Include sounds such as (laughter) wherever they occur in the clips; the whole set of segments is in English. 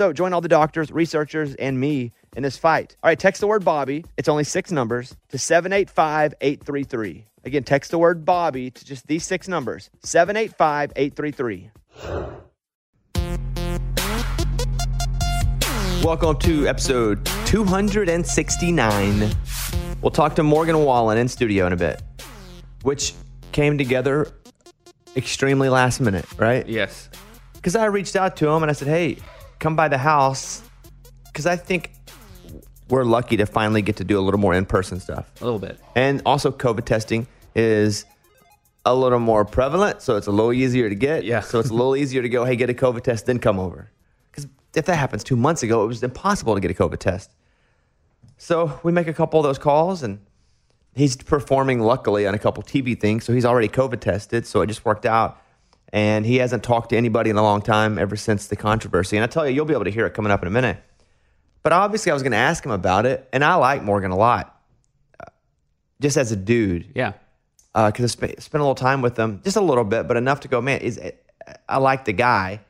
So join all the doctors, researchers, and me in this fight. All right, text the word Bobby. It's only six numbers to 785 833. Again, text the word Bobby to just these six numbers 785 833. Welcome to episode 269. We'll talk to Morgan Wallen in studio in a bit, which came together extremely last minute, right? Yes. Because I reached out to him and I said, hey, come by the house. Because I think we're lucky to finally get to do a little more in person stuff. A little bit. And also, COVID testing is a little more prevalent, so it's a little easier to get. Yeah. So it's a little easier to go, hey, get a COVID test, then come over. Because if that happens two months ago, it was impossible to get a COVID test. So we make a couple of those calls, and he's performing luckily on a couple TV things, so he's already COVID tested, so it just worked out. And he hasn't talked to anybody in a long time ever since the controversy. And I tell you, you'll be able to hear it coming up in a minute. But obviously, I was going to ask him about it, and I like Morgan a lot, uh, just as a dude Yeah. because I spent, spent a little time with him, just a little bit, but enough to go, man, is I like the guy.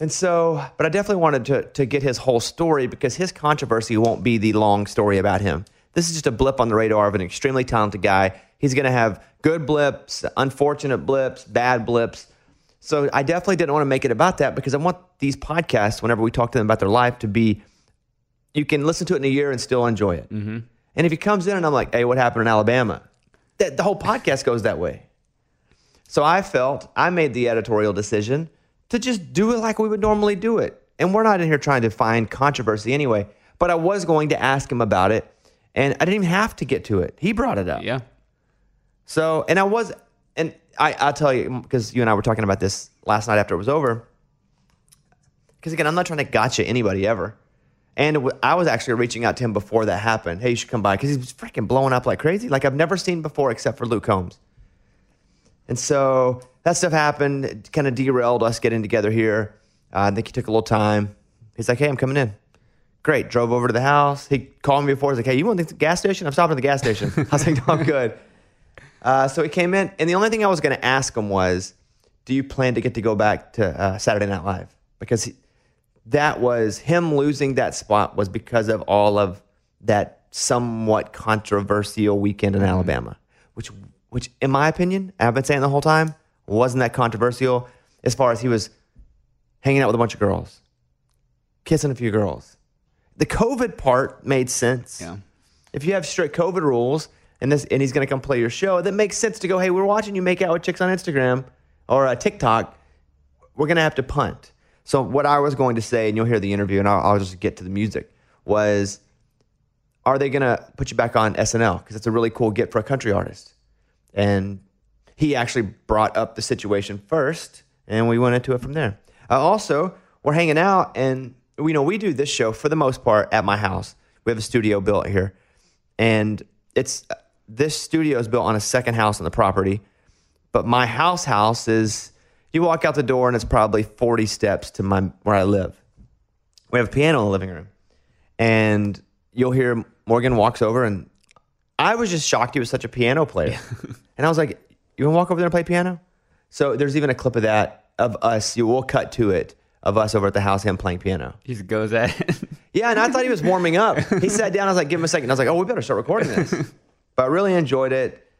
And so, but I definitely wanted to, to get his whole story because his controversy won't be the long story about him. This is just a blip on the radar of an extremely talented guy. He's going to have good blips, unfortunate blips, bad blips. So I definitely didn't want to make it about that because I want these podcasts, whenever we talk to them about their life, to be you can listen to it in a year and still enjoy it. Mm-hmm. And if he comes in and I'm like, hey, what happened in Alabama? That, the whole podcast goes that way. So I felt I made the editorial decision to just do it like we would normally do it. And we're not in here trying to find controversy anyway, but I was going to ask him about it. And I didn't even have to get to it. He brought it up. Yeah. So, and I was, and I, I'll tell you, because you and I were talking about this last night after it was over. Because again, I'm not trying to gotcha anybody ever. And wa- I was actually reaching out to him before that happened. Hey, you should come by because he was freaking blowing up like crazy, like I've never seen before except for Luke Combs. And so that stuff happened, it kind of derailed us getting together here. Uh, I think he took a little time. He's like, hey, I'm coming in. Great. Drove over to the house. He called me before. He's like, hey, you want the gas station? I'm stopping at the gas station. I was like, no, I'm good. Uh, so he came in, and the only thing I was going to ask him was, do you plan to get to go back to uh, Saturday Night Live? Because he, that was him losing that spot was because of all of that somewhat controversial weekend in Alabama, which, which in my opinion, I've been saying the whole time, wasn't that controversial as far as he was hanging out with a bunch of girls, kissing a few girls. The COVID part made sense. Yeah. If you have strict COVID rules and this and he's going to come play your show, that makes sense to go. Hey, we're watching you make out with chicks on Instagram or uh, TikTok. We're going to have to punt. So what I was going to say, and you'll hear the interview, and I'll, I'll just get to the music. Was are they going to put you back on SNL because it's a really cool get for a country artist? And he actually brought up the situation first, and we went into it from there. Uh, also, we're hanging out, and we know we do this show for the most part at my house. We have a studio built here, and it's this studio is built on a second house on the property, but my house house is you walk out the door and it's probably 40 steps to my where I live. we have a piano in the living room, and you'll hear Morgan walks over, and I was just shocked he was such a piano player, (laughs) and I was like, "You want to walk over there and play piano?" So there's even a clip of that of us. You will cut to it of us over at the house, him playing piano. He just goes at it. (laughs) Yeah, and I thought he was warming up. He sat down. I was like, "Give him a second. I was like, "Oh, we better start recording this." (laughs) but I really enjoyed it,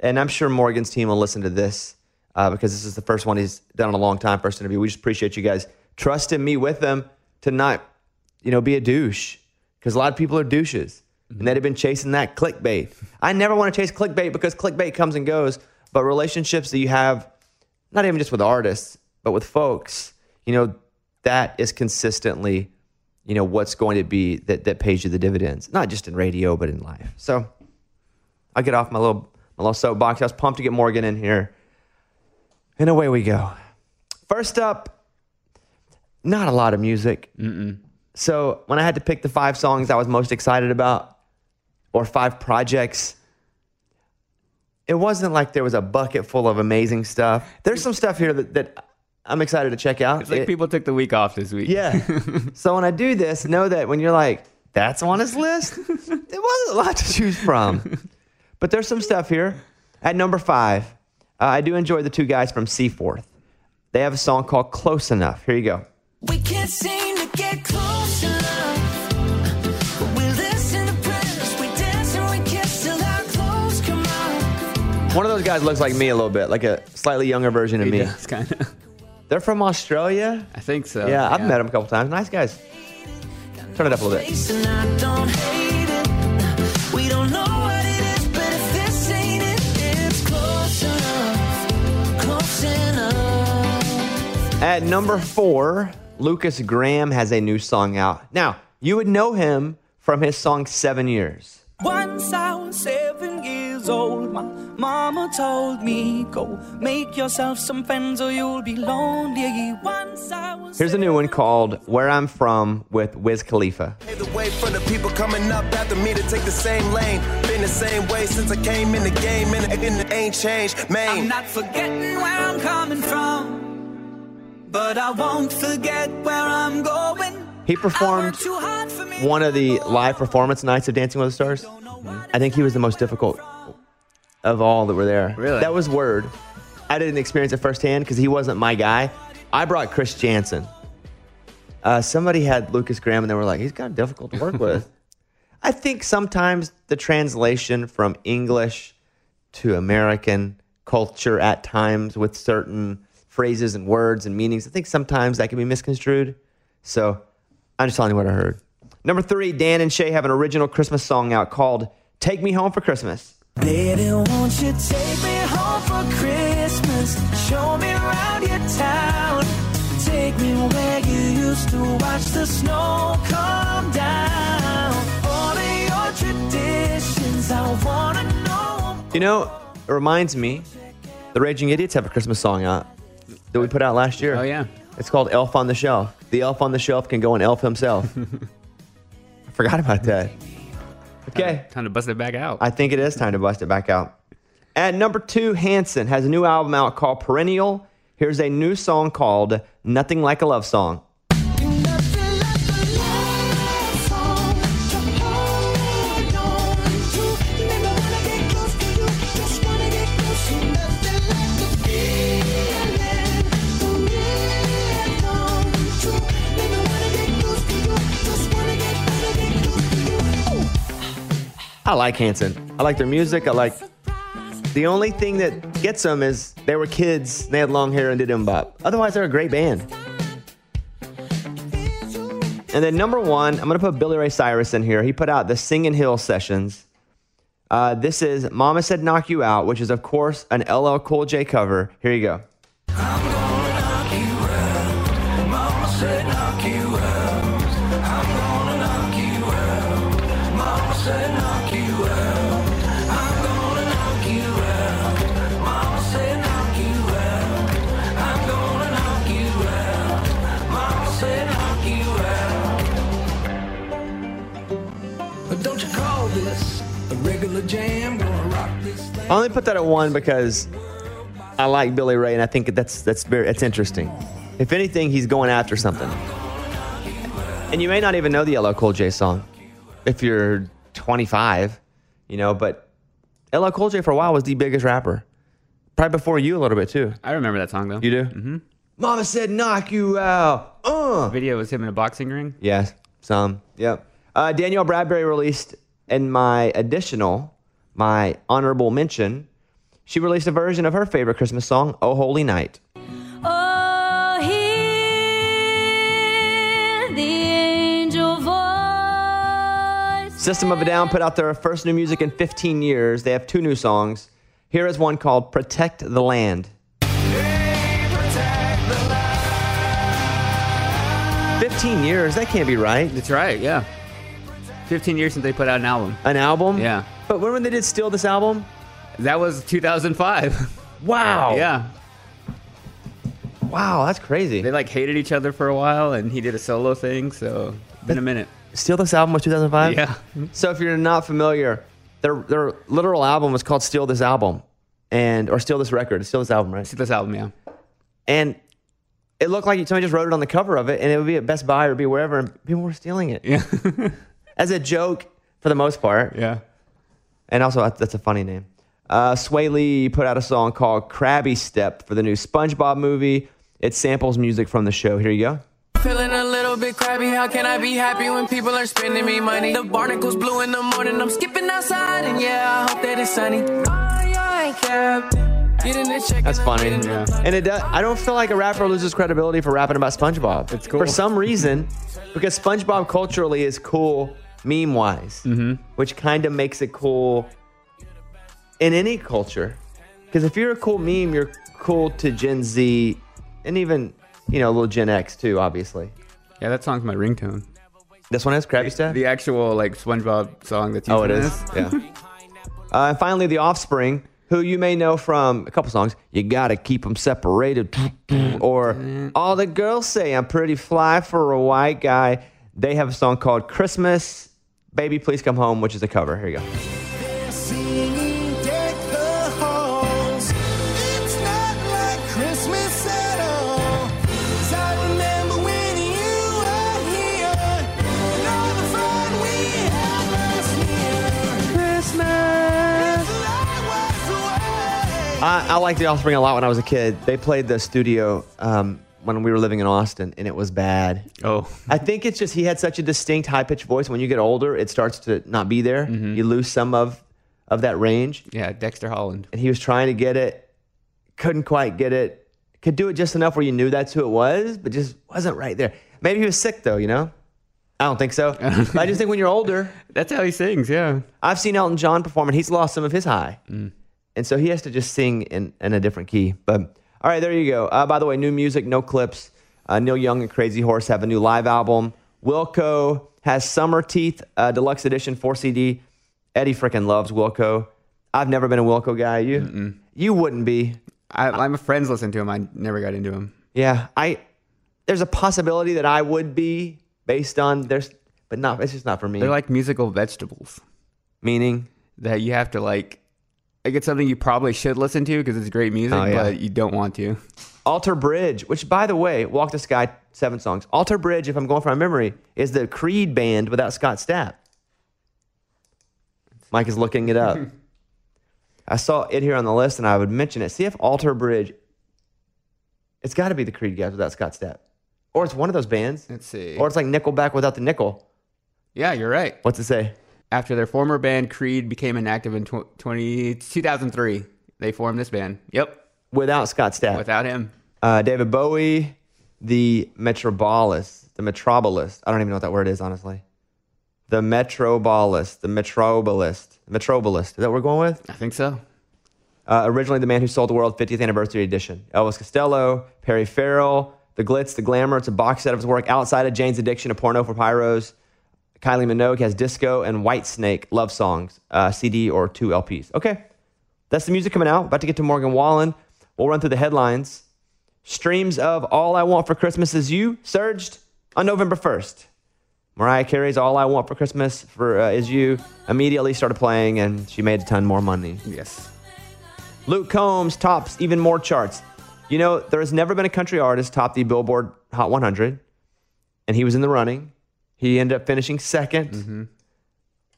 and I'm sure Morgan's team will listen to this uh, because this is the first one he's done in a long time. First interview. We just appreciate you guys trusting me with them to not, you know, be a douche because a lot of people are douches and they'd have been chasing that clickbait. I never want to chase clickbait because clickbait comes and goes, but relationships that you have, not even just with artists, but with folks, you know, that is consistently you know what's going to be that, that pays you the dividends not just in radio but in life. So i'll get off my little my little soapbox. I was pumped to get morgan in here. And away we go. First up not a lot of music. Mm-mm. so when i had to pick the five songs i was most excited about or five projects it wasn't like there was a bucket full of amazing stuff. There's some stuff here that, that i'm excited to check out It's like It- people took the week off this week. yeah. (laughs) so when I do this, know that when you're like, that's on his list, (laughs) there wasn't a lot to choose from. But there's some stuff here. At number five, uh, I do enjoy the two guys from Seaforth. They have a song called Close Enough. Here you go. We can't seem to get close enough. But we listen to prayers, we dance and we kiss till our clothes come off. One of those guys looks like me a little bit, like a slightly younger version of He me. does kind of. They're from Australia. I think so. Yeah, I've met them a couple times. Nice guys. Turn it up a little bit. Face and I don't hate it. We don't know what it is, but if this ain't it, it's close enough. Close enough. At number four, Lukas Graham has a new song out. Now, you would know him from his song Seven Years. Once I was seven years old, my mama told me, Go make yourself some friends or you'll be lonely. Once I was Here's a new one called Where I'm From with Wiz Khalifa. Pave the way for the people coming up after me to take the same lane. Been the same way since I came in the game, and it and it ain't changed, I'm not forgetting where I'm coming from, but I won't forget where I'm going. He performed worked too hard for me one of the live performance nights of Dancing with the Stars. I think he was the most difficult of all that were there. Really? That was word. I didn't experience it firsthand because he wasn't my guy. I brought Chris Janson. Uh, somebody had Lukas Graham and they were like, he's kind of difficult to work with. (laughs) I think sometimes the translation from English to American culture at times with certain phrases and words and meanings, I think sometimes that can be misconstrued. So I'm just telling you what I heard. Number three, Dan and Shay have an original Christmas song out called Take Me Home for Christmas. Baby, won't you take me home for Christmas? Show me around your town. Take me where you used to watch the snow come down. All of your traditions, I wanna know. You know, it reminds me, the Raging Idiots have a Christmas song out that we put out last year. Oh, yeah. It's called Elf on the Shelf. The elf on the shelf can go and elf himself. (laughs) I forgot about that. Okay. Time to bust it back out. I think it is time to bust it back out. At number two, Hanson has a new album out called Perennial. Here's a new song called Nothing Like a Love Song. I like Hanson. I like their music. I like. The only thing that gets them is they were kids, they had long hair and did bop. Otherwise, they're a great band. And then number one, I'm to put Billy Ray Cyrus in here. He put out the Singin' Hill sessions. Uh, this is Mama Said Knock You Out, which is, of course, an LL Cool J cover. Here you go. I only put that at one because I like Billy Ray, and I think that's that's very that's interesting. If anything, he's going after something. And you may not even know the LL Cool J song if you're 25, you know, but LL Cool J for a while was the biggest rapper. Probably before you a little bit too. I remember that song though. You do? Mm-hmm. Mama said knock you out. Uh. Video was him in a boxing ring. Yes, some. Yep. Uh, Danielle Bradbery released in my additional, my honorable mention, she released a version of her favorite Christmas song, Oh Holy Night. Oh, hear the angel voice. System of a Down put out their first new music in 15 years. They have two new songs. Here is one called Protect the Land. 15 years? That can't be right. That's right. Yeah. 15 years since they put out an album. An album? Yeah. But when when they did Steal This Album? That was 2005. Wow. (laughs) yeah. Wow, that's crazy. They like hated each other for a while, and he did a solo thing. So been a minute. Steal This Album was 2005? Yeah. So if you're not familiar, their their literal album was called Steal This Album, and or Steal This Record, Steal This Album, right? See this album, yeah. And it looked like somebody just wrote it on the cover of it, and it would be at Best Buy or be wherever, and people were stealing it Yeah. (laughs) as a joke for the most part. yeah. And also, that's- that's a funny name. Uh, Swae Lee put out a song called Krabby Step for the new SpongeBob movie. It samples music from the show. Here you go. Feeling a little bit crabby. How can I be happy when people are spending me money? The barnacles blue in the morning. I'm skipping outside, and yeah, I hope that it's sunny. Aye, aye, Captain. Getting the check That's and I'm funny. getting Yeah. And it does, I don't feel like a rapper loses credibility for rapping about SpongeBob. It's cool. For some reason, because SpongeBob culturally is cool meme wise, Mm-hmm. which kind of makes it cool in any culture. Because if you're a cool meme, you're cool to Gen Z and even, you know, a little Gen X too, obviously. Yeah, that song's my ringtone. This one is Krabby Step? The actual like SpongeBob song that's used Oh, it is. this. Yeah. (laughs) uh, and finally, The Offspring, who you may know from a couple songs. You gotta keep them separated, (laughs) or all the girls say I'm pretty fly for a white guy. They have a song called Christmas, Baby Please Come Home, which is a cover. Here you go. Singing deck the halls. It's not like Christmas at all. 'Cause I remember when you were here. And all the fun we had last year. Christmas. I, I like The Offspring a lot when I was a kid. They played the studio um, when we were living in Austin, and it was bad. Oh, I think it's just he had such a distinct high pitched voice. When you get older, it starts to not be there. Mm-hmm. You lose some of of that range. yeah, Dexter Holland. and he was trying to get it, couldn't quite get it, could do it just enough where you knew that's who it was, but just wasn't right there. Maybe he was sick though, you know? I don't think so. (laughs) I just think when you're older, That's how he sings. Yeah. I've seen Elton John perform and he's lost some of his high. Mm. And so he has to just sing in, in a different key. But all right, there you go. Uh, by the way, new music, no clips. Uh, Neil Young and Crazy Horse have a new live album. Wilco has Summerteeth, uh, deluxe edition, 4 CD. Eddie freaking loves Wilco. I've never been a Wilco guy. You? You wouldn't be. I, am a friends listen to him. I never got into him. Yeah, I. There's a possibility that I would be based on there's, but not. It's just not for me. They're like musical vegetables meaning. that you have to like. Like it's something you probably should listen to because it's great music, Oh, yeah. but you don't want to. Alter Bridge, which by the way, Walk the Sky, seven songs. Alter Bridge, if I'm going from my memory, is the Creed band without Scott Stapp. Mike is looking it up. (laughs) I saw it here on the list and I would mention it. See if Alter Bridge, it's got to be the Creed guys without Scott Stapp. Or it's one of those bands. Let's see. Or it's like Nickelback without the nickel. Yeah, you're right. What's it say? After their former band Creed became inactive in tw- 20, 2003, they formed this band. Yep. Without Scott Stapp. Without him. Uh, David Bowie, the Metropolis, the Metrobolist. I don't even know what that word is, honestly. The Metrobolist, the Metrobolist, Metrobolist. Is that what we're going with? I think so. Uh, originally, the man who sold the world 50th anniversary edition. Elvis Costello, Perry Farrell, the glitz, the glamour. It's a box set of his work outside of Jane's addiction to porno for pyros. Kylie Minogue has disco and Whitesnake love songs, uh, CD or two LPs. Okay, that's the music coming out. About to get to Morgan Wallen. We'll run through the headlines. Streams of All I Want for Christmas Is You surged on November 1st. Mariah Carey's All I Want for Christmas for uh, Is You immediately started playing, and she made a ton more money. Yes. Luke Combs tops even more charts. You know, there has never been a country artist top the Billboard Hot 100, and he was in the running. He ended up finishing 2nd mm-hmm.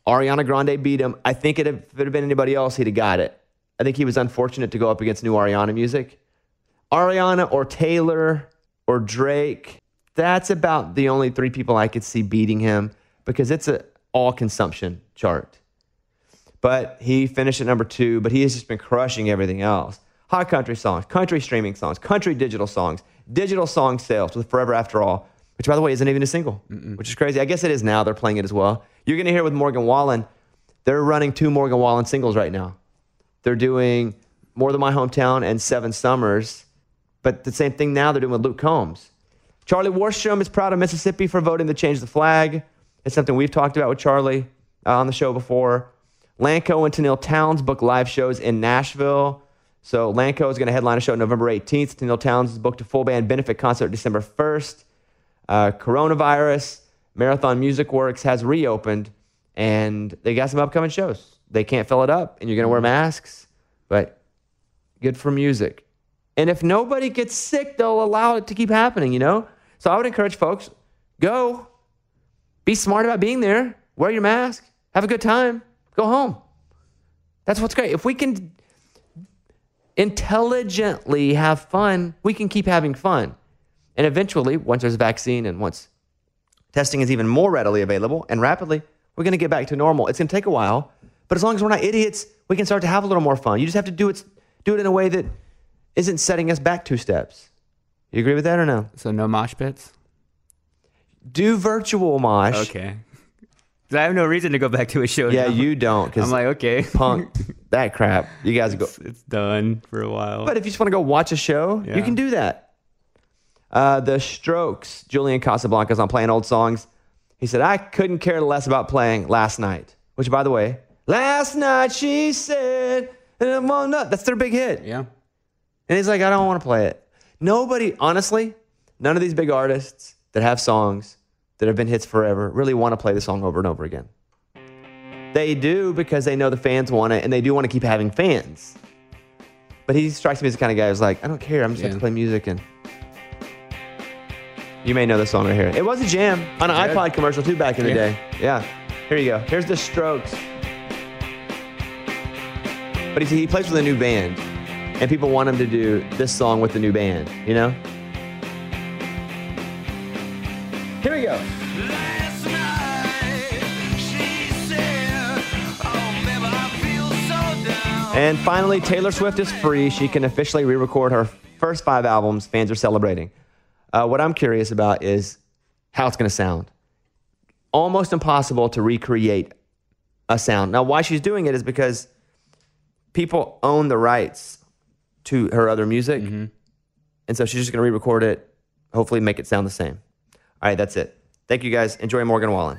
Ariana Grande beat him. I think it, if it had been anybody else, he'd have got it. I think he was unfortunate to go up against new Ariana music. Ariana or Taylor or Drake, that's about the only three people I could see beating him because it's an all consumption chart. But he finished at number two, but he has just been crushing everything else. Hot country songs, country streaming songs, country digital songs, digital song sales with Forever After All, which by the way isn't even a single, which is crazy. I guess it is now. They're playing it as well. You're going to hear it with Morgan Wallen, they're running two Morgan Wallen singles right now. They're doing More Than My Hometown and Seven Summers, but the same thing now they're doing with Luke Combs. Charlie Worsham is proud of Mississippi for voting to change the flag. It's something we've talked about with Charlie uh, on the show before. Lanco and Tenille Townes book live shows in Nashville. So Lanco is going to headline a show November 18th. Tenille Townes is booked a full band benefit concert December 1st. Uh, coronavirus, Marathon Music Works has reopened, and they got some upcoming shows. They can't fill it up, and you're going to wear masks, but good for music. And if nobody gets sick, they'll allow it to keep happening, you know? So I would encourage folks go, be smart about being there, wear your mask, have a good time, go home. That's what's great. If we can intelligently have fun, we can keep having fun. And eventually, once there's a vaccine and once testing is even more readily available and rapidly, we're going to get back to normal. It's going to take a while, but as long as we're not idiots, we can start to have a little more fun. You just have to do it, do it in a way that isn't setting us back two steps. You agree with that or no? So no mosh pits. Do virtual mosh. Okay. 'Cause I have no reason to go back to a show. Yeah, now. you don't I'm like, okay, punk that crap. You guys go. it's, (laughs) it's done for a while. But if you just want to go watch a show, you can do that. Uh, the Strokes, Julian Casablancas on playing old songs. He said, I couldn't care less about playing last night. Which, by the way, last night she said, on up. That's their big hit. yeah, And he's like, I don't want to play it. Nobody, honestly, none of these big artists that have songs that have been hits forever really want to play the song over and over again. They do because they know the fans want it and they do want to keep having fans. But he strikes me as the kind of guy who's like, I don't care. I'm just going Yeah. to play music and. You may know the song right here. It was a jam on an Good. iPod commercial too back in the Yeah. day. Yeah. Here you go. Here's the Strokes. But he, he plays with a new band, and people want him to do this song with the new band, you know? Here we go. Last night, she said, "Oh, baby, I feel so down." And finally, Taylor Swift is free. She can officially re record her first five albums. Fans are celebrating. Uh, what I'm curious about is how it's going to sound. Almost impossible to recreate a sound. Now, why she's doing it is because people own the rights to her other music. And so she's just going to re record it, hopefully, make it sound the same. All right, that's it. Thank you guys. Enjoy Morgan Wallen.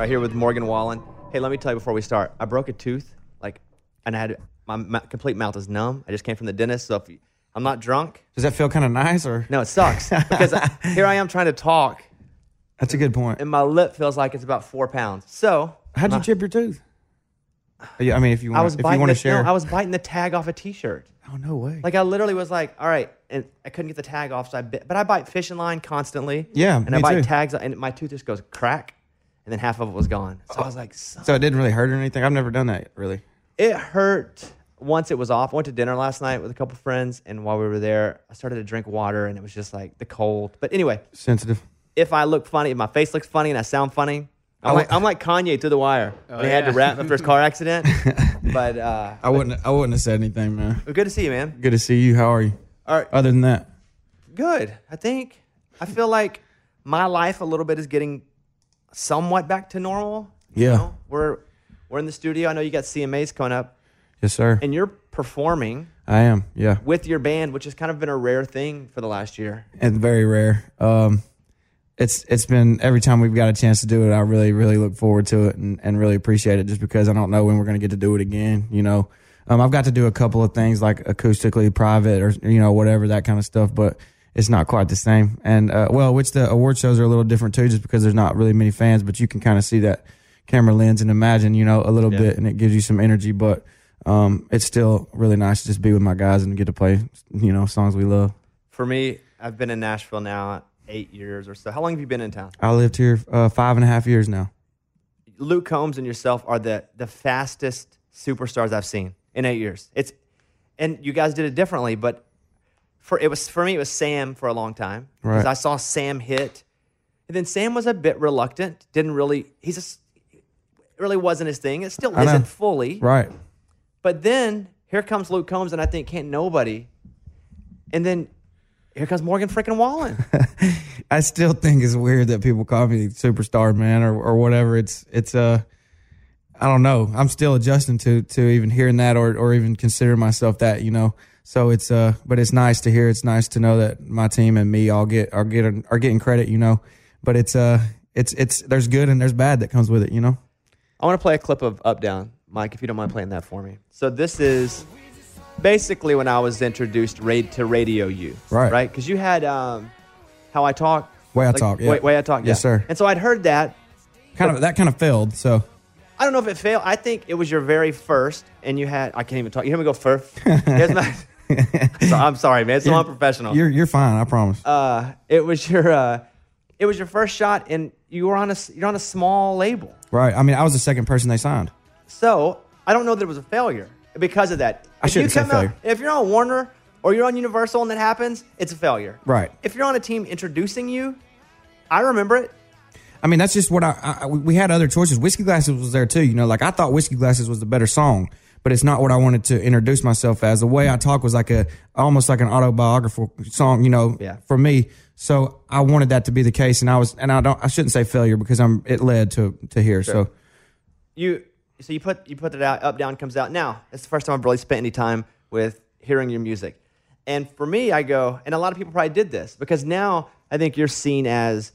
Right, here with Morgan Wallen. Hey, let me tell you before we start. I broke a tooth, like, and I had my complete mouth is numb. I just came from the dentist, so if you, I'm not drunk, Does that feel kind of nice or? no, it sucks because I, (laughs) here I am trying to talk, That's a good point. and my lip feels like it's about four pounds. So How'd you chip your tooth? Uh, yeah, I mean, if you I want, was if you want to share. no, I was biting the tag off a T-shirt. oh no way. Like I literally was like, all right, and I couldn't get the tag off, so I bit. But I bite fishing line constantly. Yeah, and I bite too. tags, and my tooth just goes crack, and then half of it was gone. So I was like, son. so it didn't really hurt or anything. I've never done that really. it hurt once it was off. I went to dinner last night with a couple friends, and while we were there, I started to drink water, and it was just like the cold. But anyway, Sensitive. if I look funny, if my face looks funny, and I sound funny. I'm, like, I'm like Kanye through the wire when he had to rap after his car accident. (laughs) but uh, I wouldn't. I wouldn't have said anything, man. good to see you, man. Good to see you. How are you? All right, Other than that, Good. I think I feel like my life a little bit is getting somewhat back to normal. you Yeah. know? We're we're in the studio. I know you got CMAs coming up yes, sir. and you're performing I am. Yeah, with your band, which has kind of been a rare thing for the last year. it's very rare. Um, it's it's been every time we've got a chance to do it, I really really look forward to it and, and really appreciate it. Just because I don't know when we're going to get to do it again. You know, um, I've got to do a couple of things like acoustically private or you know whatever that kind of stuff, but it's not quite the same. And uh, well, which the award shows are a little different too, just because there's not really many fans, but you can kind of see that camera lens and imagine you know a little bit, and it gives you some energy, but. Um, it's still really nice to just be with my guys and get to play, you know, songs we love. For me, I've been in Nashville now eight years or so. How long have you been in town? I lived here uh, five and a half years now. Luke Combs and yourself are the the fastest superstars I've seen in eight years. It's and you guys did it differently, but for it was for me it was Sam for a long time because Right. I saw Sam hit, and then Sam was a bit reluctant. Didn't really he's it really wasn't his thing. It still I isn't fully. Right. But then here comes Luke Combs, and I think can't nobody. And then here comes Morgan freaking Wallen. (laughs) I still think it's weird that people call me superstar man or, or whatever. It's it's uh I don't know. I'm still adjusting to to even hearing that or or even considering myself that, you know. So it's uh but it's nice to hear. It's nice to know that my team and me all get are getting are getting credit, you know. But it's uh it's it's there's good and there's bad that comes with it, you know. I want to play a clip of Up Down, Mike, if you don't mind playing that for me. So this is basically when I was introduced to Radio U. Right. Right? Because you had um, How I Talk. Way I Talk, yeah. Way, way I Talk, Yes, sir. And so I'd heard that. Kind of that kind of failed. So I don't know if it failed. I think it was your very first, and you had, I can't even talk. You hear me go first? (laughs) Here's my, (laughs) so, I'm sorry, man. It's so unprofessional. you're you're fine, I promise. uh, it was your uh, it was your first shot, and you were on a you're on a small label. right. I mean, I was the second person they signed. So I don't know that it was a failure because of that. I If you shouldn't say out- failure. if you're on Warner or you're on Universal and that happens, it's a failure. Right. If you're on a team introducing you, I remember it. I mean, that's just what I, I we had other choices. Whiskey Glasses was there too. You know, like I thought Whiskey Glasses was the better song, but it's not what I wanted to introduce myself as. The way I talk was like a almost like an autobiographical song, you know, Yeah. for me. So I wanted that to be the case, and I was, and I don't, I shouldn't say failure because I'm, it led to to here. So you so you put you put it out up down comes out now it's the first time i've really spent any time with hearing your music and for me i go and a lot of people probably did this because now i think you're seen as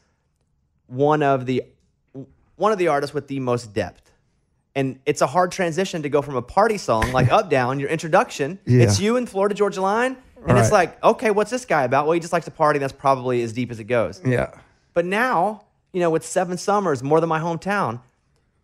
one of the one of the artists with the most depth and it's a hard transition to go from a party song like up down your introduction Yeah. it's you in florida georgia line and it's like okay what's this guy about well he just likes to party that's probably as deep as it goes yeah, but now, you know, with Seven Summers, more than my hometown,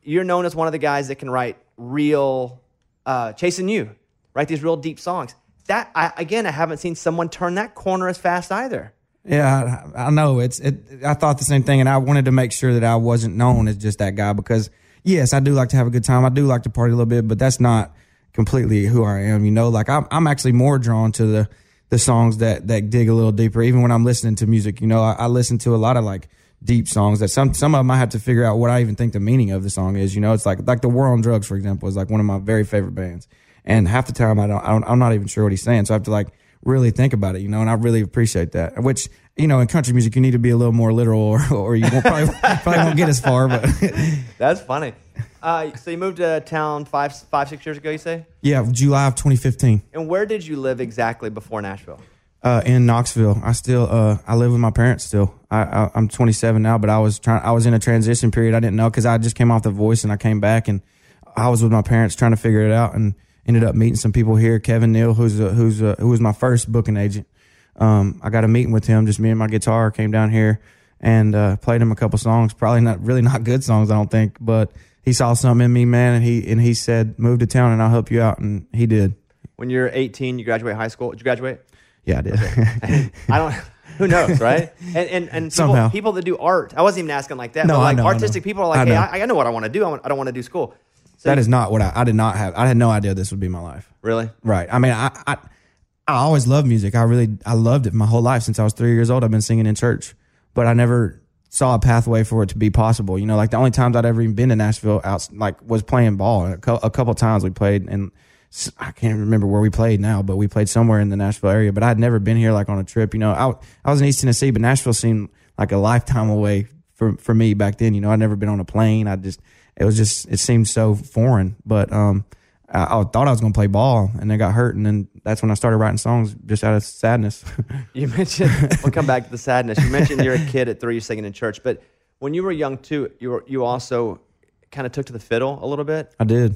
you're known as one of the guys that can write real, uh, chasing you, write these real deep songs. That I, again, I haven't seen someone turn that corner as fast either. Yeah, I, I know. It's it. I thought the same thing, and I wanted to make sure that I wasn't known as just that guy because yes, I do like to have a good time. I do like to party a little bit, but that's not completely who I am. You know, like I'm I'm actually more drawn to the the songs that that dig a little deeper. Even when I'm listening to music, you know, I, I listen to a lot of like deep songs that some some of them I have to figure out what I even think the meaning of the song is. You know, it's like like the War on Drugs, for example, is like one of my very favorite bands, and half the time I don't, I don't I'm not even sure what he's saying, so I have to like really think about it, you know, and I really appreciate that. Which you know, in country music, you need to be a little more literal, or, or you won't, probably (laughs) probably won't get as far. But (laughs) That's funny. Uh, so you moved to town five, five, six years ago, you say? yeah, July of 2015, And where did you live exactly before Nashville? uh, in Knoxville, I still uh, I live with my parents still. I, I I'm 27 now, but I was trying. I was in a transition period. I didn't know because I just came off the Voice and I came back and I was with my parents trying to figure it out and ended up meeting some people here. Kevin Neal, who's a, who's a, who was my first booking agent. Um, I got a meeting with him. Just me and my guitar came down here and uh, played him a couple songs. Probably not really not good songs, I don't think, but he saw something in me, man, and he and he said, "Move to town and I'll help you out," and he did. When you're 18, you graduate high school. Did you graduate? Yeah, I did. I don't. Who knows, right? And and, and people, people that do art. I wasn't even asking like that. No, but I like know, I artistic people are I like, hey. I, I know what I want to do. I, want, I don't want to do school. So that is not what I, I did not have. I had no idea this would be my life. really. Right. I mean, I, I, I always loved music. I really, I loved it my whole life since I was three years old. I've been singing in church, but I never saw a pathway for it to be possible. You know, like the only times I'd ever even been to Nashville out, like was playing ball. A, cou- a couple times we played and I can't remember where we played now, but we played somewhere in the Nashville area, but I'd never been here like on a trip. You know, I, I was in East Tennessee, but Nashville seemed like a lifetime away for, for me back then. You know, I'd never been on a plane. I just, it was just, it seemed so foreign, but, um, I, I thought I was going to play ball and then got hurt. And then that's when I started writing songs just out of sadness. (laughs) You mentioned. we'll come back to the sadness. You mentioned you're a kid at three, you're singing in church, but when you were young too, you were you also kind of took to the fiddle a little bit. I did.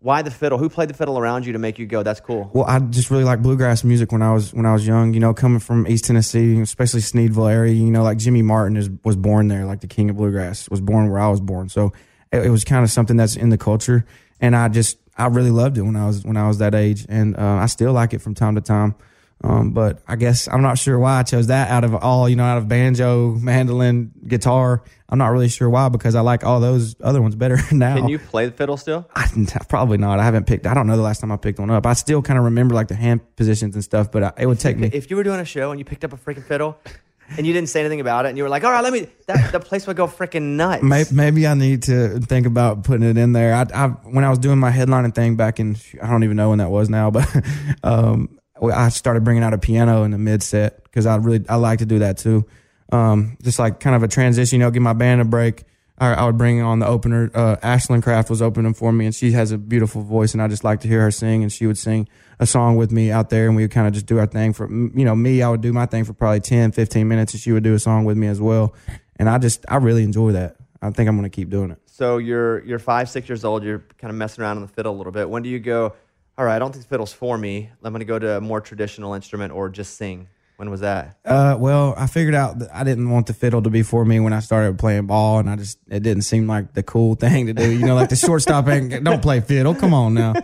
Why the fiddle? Who played the fiddle around you to make you go? That's cool. Well, I just really like bluegrass music when I was when I was young. You know, coming from East Tennessee, especially Sneedville area. You know, like Jimmy Martin is was born there, like the king of bluegrass was born where I was born. So it, it was kind of something that's in the culture, and I just I really loved it when I was when I was that age, and uh, I still like it from time to time. Um, but I guess I'm not sure why I chose that out of all, you know, out of banjo, mandolin, guitar. I'm not really sure why because I like all those other ones better (laughs) now. Can you play the fiddle still? I, probably not. I haven't picked. I don't know the last time I picked one up. I still kind of remember like the hand positions and stuff, but I, it would take me. If you were doing a show and you picked up a freaking fiddle and you didn't say anything about it and you were like, all right, let me, that, the place would go freaking nuts. Maybe, maybe I need to think about putting it in there. I, I when I was doing my headlining thing back in, I don't even know when that was now, (laughs) but um, I started bringing out a piano in the mid set because I really I like to do that too. Um, just like kind of a transition, you know, give my band a break. I, I would bring on the opener. Uh, Ashland Craft was opening for me, and she has a beautiful voice, and I just like to hear her sing. And she would sing a song with me out there, and we would kind of just do our thing for you know me. I would do my thing for probably 10, 15 minutes, and she would do a song with me as well. And I just I really enjoy that. I think I'm going to keep doing it. So you're you're five, six years old. You're kind of messing around on the fiddle a little bit. When do you go? All right, I don't think the fiddle's for me. I'm going to go to a more traditional instrument or just sing. When was that? Uh, well, I figured out that I didn't want the fiddle to be for me when I started playing ball, and I just it didn't seem like the cool thing to do. You know, like the shortstop ain't don't play fiddle. Come on now.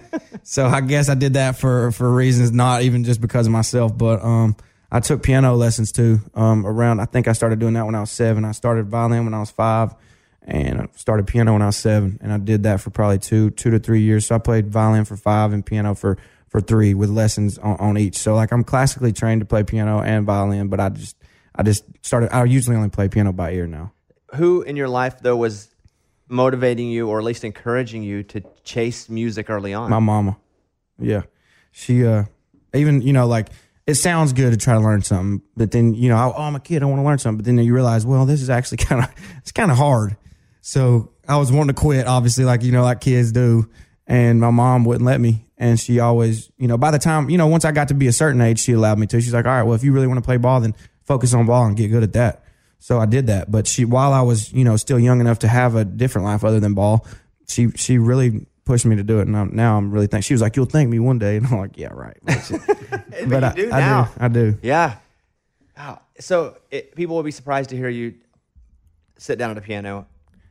So I guess I did that for for reasons not even just because of myself, but um, I took piano lessons too. Um, around I think I started doing that when I was seven. I started violin when I was five, and I started piano when I was seven, and I did that for probably two two to three years. So I played violin for five and piano for for three with lessons on, on each. So like I'm classically trained to play piano and violin, but I just I just started. I usually only play piano by ear now. Who in your life though was motivating you or at least encouraging you to chase music early on? My mama. Yeah, she uh, even you know like it sounds good to try to learn something, but then you know oh I'm a kid I want to learn something, but then you realize well this is actually (laughs) kind of it's kind of hard. So I was wanting to quit, obviously, like you know like kids do, and my mom wouldn't let me, and she always you know by the time you know once I got to be a certain age she allowed me to. She's like all right well if you really want to play ball then focus on ball and get good at that. So I did that, but she while I was you know still young enough to have a different life other than ball, she she really pushed me to do it, and I'm, now I'm really thank. She was like, "You'll thank me one day," (laughs) and I'm like, "Yeah, right." But, (laughs) (laughs) But you I, do I now. do. I do. Yeah. Wow. So it, people will be surprised to hear you sit down at a piano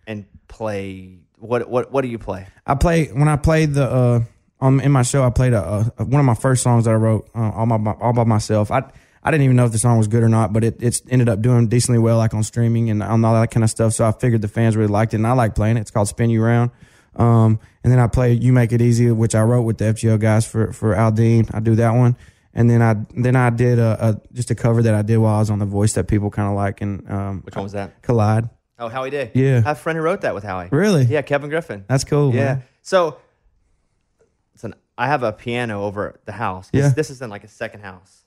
and play. What what what do you play? I play when I played the uh um in my show. I played a, a one of my first songs that I wrote uh, all my all by myself. I I didn't even know if the song was good or not, but it it's ended up doing decently well, like on streaming and on all that kind of stuff. So I figured the fans really liked it, and I like playing it. It's called Spin You Round. Um, and then I play You Make It Easy, which I wrote with the FGL guys for for Aldean. I do that one, and then I then I did a, a just a cover that I did while I was on The Voice that people kind of like, and um, Which one was that? Collide. Oh, Howie Day. Yeah. I have a friend who wrote that with Howie. Really? Yeah, Kevin Griffin. That's cool. yeah. man. So, listen, I have a piano over at the house. This, Yeah. this is in like a second house.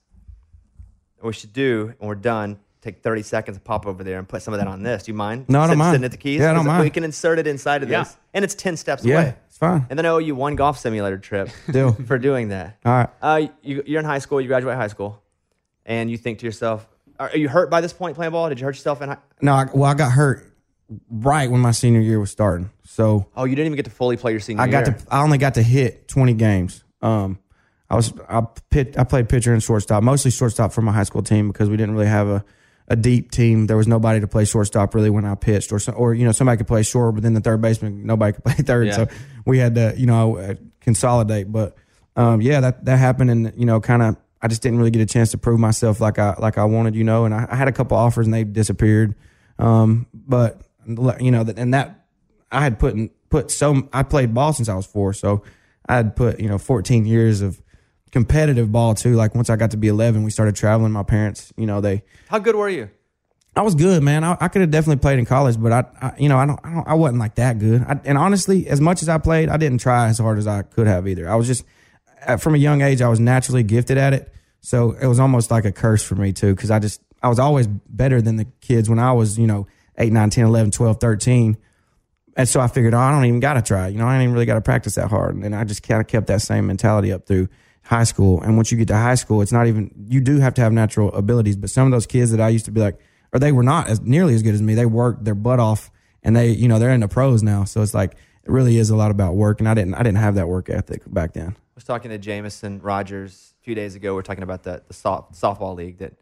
What we should do when we're done, take 30 seconds to pop over there and put some of that on this. Do you mind? No, I don't Sit- mind. Sitting at the keys? Yeah, I don't 'Cause mind. We can insert it inside of Yeah. this. And it's 10 steps Yeah, away. it's fine. And then I owe you one golf simulator trip (laughs) Deal. for doing that. All right. Uh, you, you're in high school, you graduate high school, and you think to yourself, are, you hurt by this point playing ball? Did you hurt yourself in high? No, I, well, I got hurt right when my senior year was starting. So Oh, you didn't even get to fully play your senior I got year. to. I only got to hit twenty games. Um, I was I pit, I played pitcher and shortstop, mostly shortstop for my high school team because we didn't really have a, a deep team. There was nobody to play shortstop really when I pitched, or or you know somebody could play short, but then the third baseman nobody could (laughs) play third. Yeah. So we had to you know uh, consolidate. But um, yeah, that that happened, and you know kind of I just didn't really get a chance to prove myself like I like I wanted, you know. And I, I had a couple offers and they disappeared. Um, but you know that and that I had put in, put so I played ball since I was four, so I had put you know 14 years of competitive ball too. Like once I got to be 11, we started traveling. My parents, you know, they How good were you? I was good, man. I, I could have definitely played in college, but I, I you know, I don't, I don't, I wasn't like that good. I, and honestly, as much as I played, I didn't try as hard as I could have either. I was just Uh, from a young age, I was naturally gifted at it, so it was almost like a curse for me too, because I just I was always better than the kids when I was, you know, 8, 9, 10, 11, 12, 13. And so I figured, oh, I don't even got to try. You know, I ain't even really got to practice that hard. And I just kind of kept that same mentality up through high school. And once you get to high school, it's not even, you do have to have natural abilities. But some of those kids that I used to be like, or they were not as nearly as good as me. They worked their butt off and they, you know, they're in the pros now. So it's like, it really is a lot about work. And I didn't, I didn't have that work ethic back then. I was talking to Jameson Rogers a few days ago. We are talking about the, the soft, softball league. That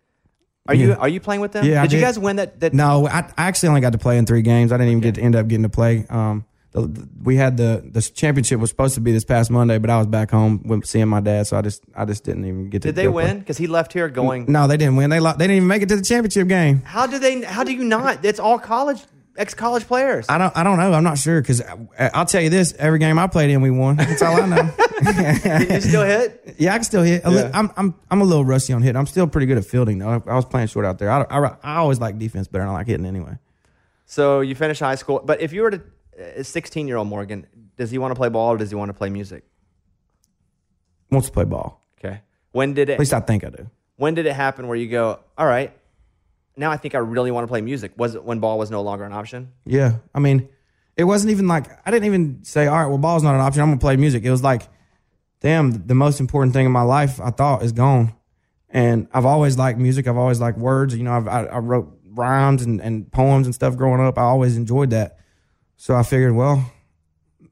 are you are you playing with them? Yeah, I Did you guys win that? that No, I, I actually only got to play in three games. I didn't even get to end up getting to play. Um, the, the- we had the the championship was supposed to be this past Monday, but I was back home with seeing my dad, so I just I just didn't even get to. Did they win? Because he left here going. No, they didn't win. They lo- they didn't even make it to the championship game. How do they? How do you not? It's all college, ex college players. I don't I don't know. I'm not sure because uh, I'll tell you this: every game I played in, we won. That's all I know. Can (laughs) you still hit? yeah, I can still hit. Li- Yeah. I'm I'm I'm a little rusty on hitting. I'm still pretty good at fielding though. I, I was playing short out there. I, I I always like defense better than I like hitting anyway. So you finish high school, but if you were to, uh, a 16 year old Morgan, does he want to play ball or does he want to play music? Wants to play ball. Okay. When did it? At least I think I do. When did it happen where you go? All right, now I think I really want to play music. Was it when ball was no longer an option? Yeah, I mean, it wasn't even like I didn't even say, "All right, well, ball's not an option. I'm gonna play music." It was like, damn, the most important thing in my life I thought is gone, and I've always liked music. I've always liked words. You know, I've, I, I wrote rhymes and, and poems and stuff growing up. I always enjoyed that, so I figured, well,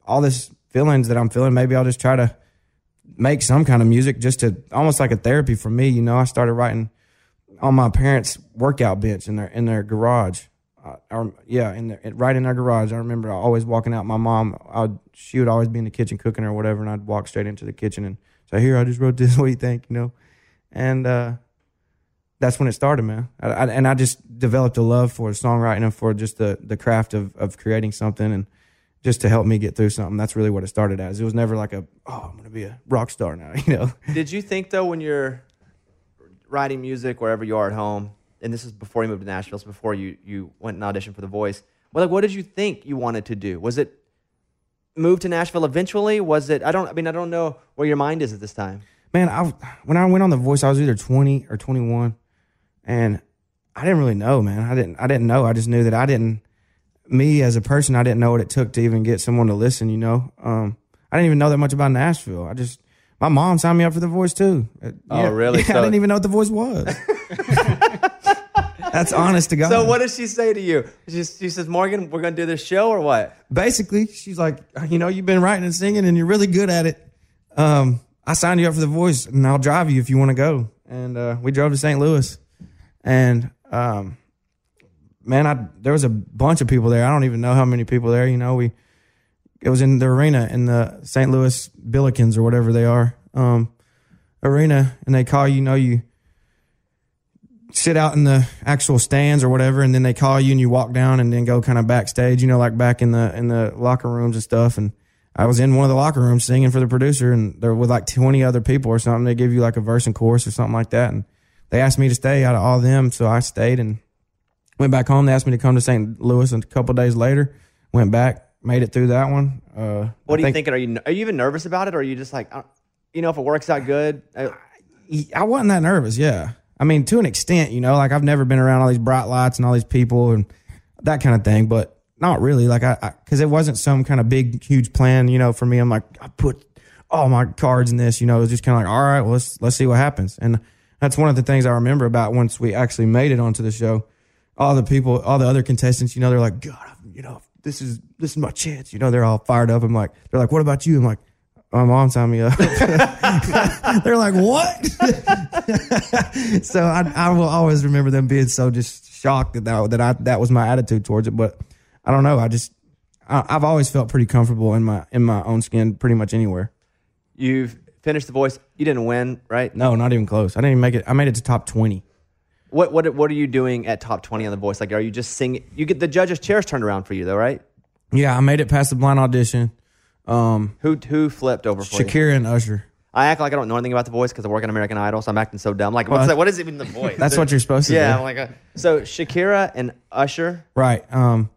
all this feelings that I'm feeling, maybe I'll just try to make some kind of music, just to almost like a therapy for me. You know, I started writing on my parents' workout bench in their in their garage. Uh, or, yeah, in their, right in their garage. I remember always walking out. My mom, I would, she would always be in the kitchen cooking or whatever, and I'd walk straight into the kitchen and say, "Here, I just wrote this. (laughs) What do you think?" You know, and uh, that's when it started, man. I, I, and I just developed a love for songwriting and for just the the craft of of creating something and just to help me get through something. That's really what it started as. It was never like a, oh, I'm to be a rock star now. (laughs) You know. Did you think though when you're writing music wherever you are at home, and this is before you moved to Nashville, so before you you went and auditioned for The Voice, well, like what did you think you wanted to do? Was it move to Nashville eventually? Was it? I don't. I mean, I don't know where your mind is at this time. man, I when I went on the voice, I was either 20 or 21, and I didn't really know, man. I didn't I didn't know. I just knew that I didn't. Me as a person, I didn't know what it took to even get someone to listen. You know, um, I didn't even know that much about Nashville. I just my mom signed me up for the voice too. Uh, Oh, really? Yeah, (laughs) So- I didn't even know what the voice was. (laughs) That's honest to God. So what does she say to you? She, she says, Morgan, we're going to do this show or what? basically, she's like, you know, you've been writing and singing and you're really good at it. Um, I signed you up for the voice and I'll drive you if you want to go. And uh, we drove to St. Louis. And um, man, I there was a bunch of people there. I don't even know how many people there. You know, we it was in the arena in the St. Louis Billikens or whatever they are um, arena, and they call you. Know you sit out in the actual stands or whatever, and then they call you and you walk down and then go kind of backstage. You know, like back in the in the locker rooms and stuff. And I was in one of the locker rooms singing for the producer, and there were like twenty other people or something. They give you like a verse and chorus or something like that, and they asked me to stay out of all of them, so I stayed and went back home. They asked me to come to St. Louis, and a couple days later, went back, made it through that one. Uh, What I are you think- thinking? Are you are you even nervous about it, or are you just like, uh, you know, if it works out good? uh, I wasn't that nervous. Yeah. I mean, to an extent, you know, like I've never been around all these bright lights and all these people and that kind of thing, but not really. Like I, I cause it wasn't some kind of big, huge plan, you know, for me. I'm like, I put all my cards in this, you know, it was just kind of like, all right, well, let's, let's see what happens. And that's one of the things I remember about once we actually made it onto the show. All the people, all the other contestants, you know, they're like, God, you know, this is, this is my chance. You know, they're all fired up. I'm like, they're like, what about you? I'm like, my mom signed me up. (laughs) they're like, what? (laughs) so I, I will always remember them being so just shocked that that, that I that was my attitude towards it. But I don't know. I just I, I've always felt pretty comfortable in my in my own skin, pretty much anywhere. You've finished the voice. You didn't win, right? No, not even close. I didn't even make it. I made it to top twenty. What what what are you doing at top twenty on the voice? Like, are you just singing? You get the judges' chairs turned around for you, though, right? Yeah, I made it past the blind audition. Um, Who who flipped over for you? Shakira and Usher. I act like I don't know anything about the voice because I work on American Idol, so I'm acting so dumb. Like, Well, what's that? What is even the voice? That's what you're supposed to yeah, do. I'm like, uh, so Shakira and Usher. Right. Um,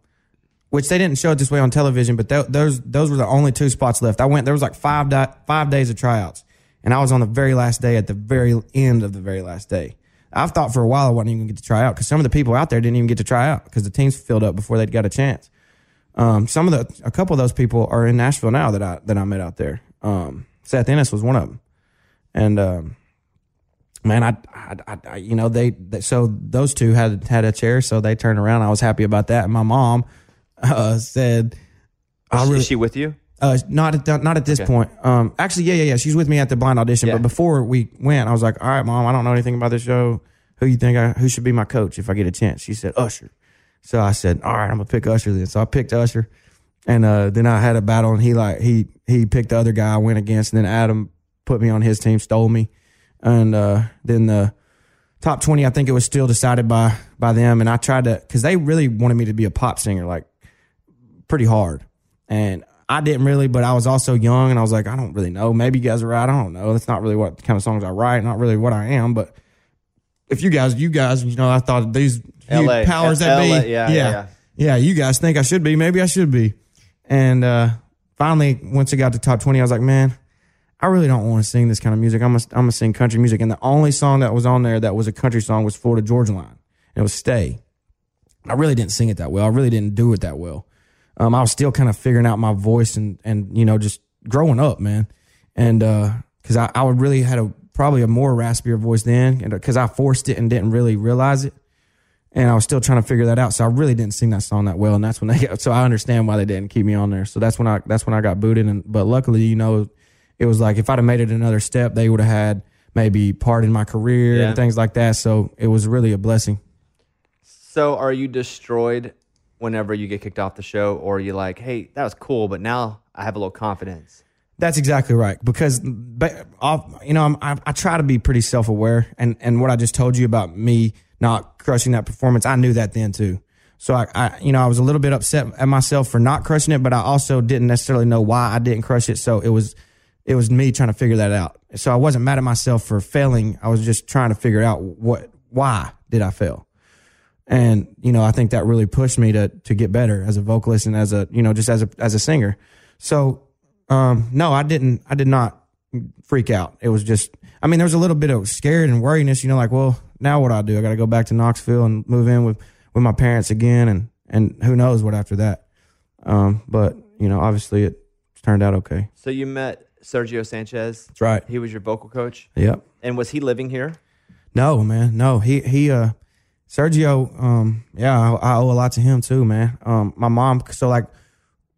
which they didn't show it this way on television, but th- those those were the only two spots left. I went. There was like five di- five days of tryouts, and I was on the very last day at the very end of the very last day. I've thought for a while I wasn't even going to get to try out because some of the people out there didn't even get to try out because the teams filled up before they'd got a chance. Um, some of the a couple of those people are in Nashville now that I that I met out there. Um, Seth Ennis was one of them, and um, man, I, I, I, you know they, they so those two had had a chair, so they turned around. I was happy about that. And my mom uh, said, "I Is she with you? Uh, not at the, not at this Okay. point. Um, actually, yeah, yeah, yeah. She's with me at the blind audition. Yeah. But before we went, I was like, "All right, mom, I don't know anything about this show. Who you think I who should be my coach if I get a chance?" She said, "Usher." So I said, "All right, I'm gonna pick Usher then." So I picked Usher, and uh, then I had a battle, and he like he he picked the other guy I went against, and then Adam put me on his team, stole me, and uh, then the top 20 i think it was still decided by by them and i tried to because they really wanted me to be a pop singer like pretty hard and i didn't really but i was also young and i was like i don't really know maybe you guys are right i don't know that's not really what kind of songs i write not really what i am but if you guys you guys you know i thought these LA. powers that LA, be yeah, yeah, yeah yeah. you guys think i should be maybe i should be and uh finally once it got to top 20 i was like man I really don't want to sing this kind of music. I'm gonna, I'm gonna sing country music. And the only song that was on there that was a country song was Florida Georgia Line. And it was Stay. I really didn't sing it that well. I really didn't do it that well. Um, I was still kind of figuring out my voice and, and, you know, just growing up, man. And, uh, cause I, I really had a, probably a more raspier voice then and uh, cause I forced it and didn't really realize it. And I was still trying to figure that out. So I really didn't sing that song that well. And that's when they got, so I understand why they didn't keep me on there. So that's when I, that's when I got booted. And, but luckily, you know, it was like if I'd have made it another step, they would have had maybe part in my career Yeah. and things like that. So it was really a blessing. So are you destroyed whenever you get kicked off the show, or you're you like, hey, that was cool, but now I have a little confidence? That's exactly right. Because, you know, I, I try to be pretty self aware, and and what I just told you about me not crushing that performance, I knew that then too. So I, I, you know, I was a little bit upset at myself for not crushing it, but I also didn't necessarily know why I didn't crush it. So it was, it was me trying to figure that out. So I wasn't mad at myself for failing. I was just trying to figure out what, why did I fail? And, you know, I think that really pushed me to, to get better as a vocalist and as a, you know, just as a, as a singer. So, um, no, I didn't. I did not freak out. It was just. I mean, there was a little bit of scared and worriness. You know, like, well, now what do I do? I got to go back to Knoxville and move in with with my parents again, and and who knows what after that. Um, but you know, obviously it turned out okay. So you met Sergio Sanchez. That's right. He was your vocal coach. Yep. And was he living here? No, man. No, he he uh Sergio. Um, yeah, I, I owe a lot to him too, man. Um, my mom. So like,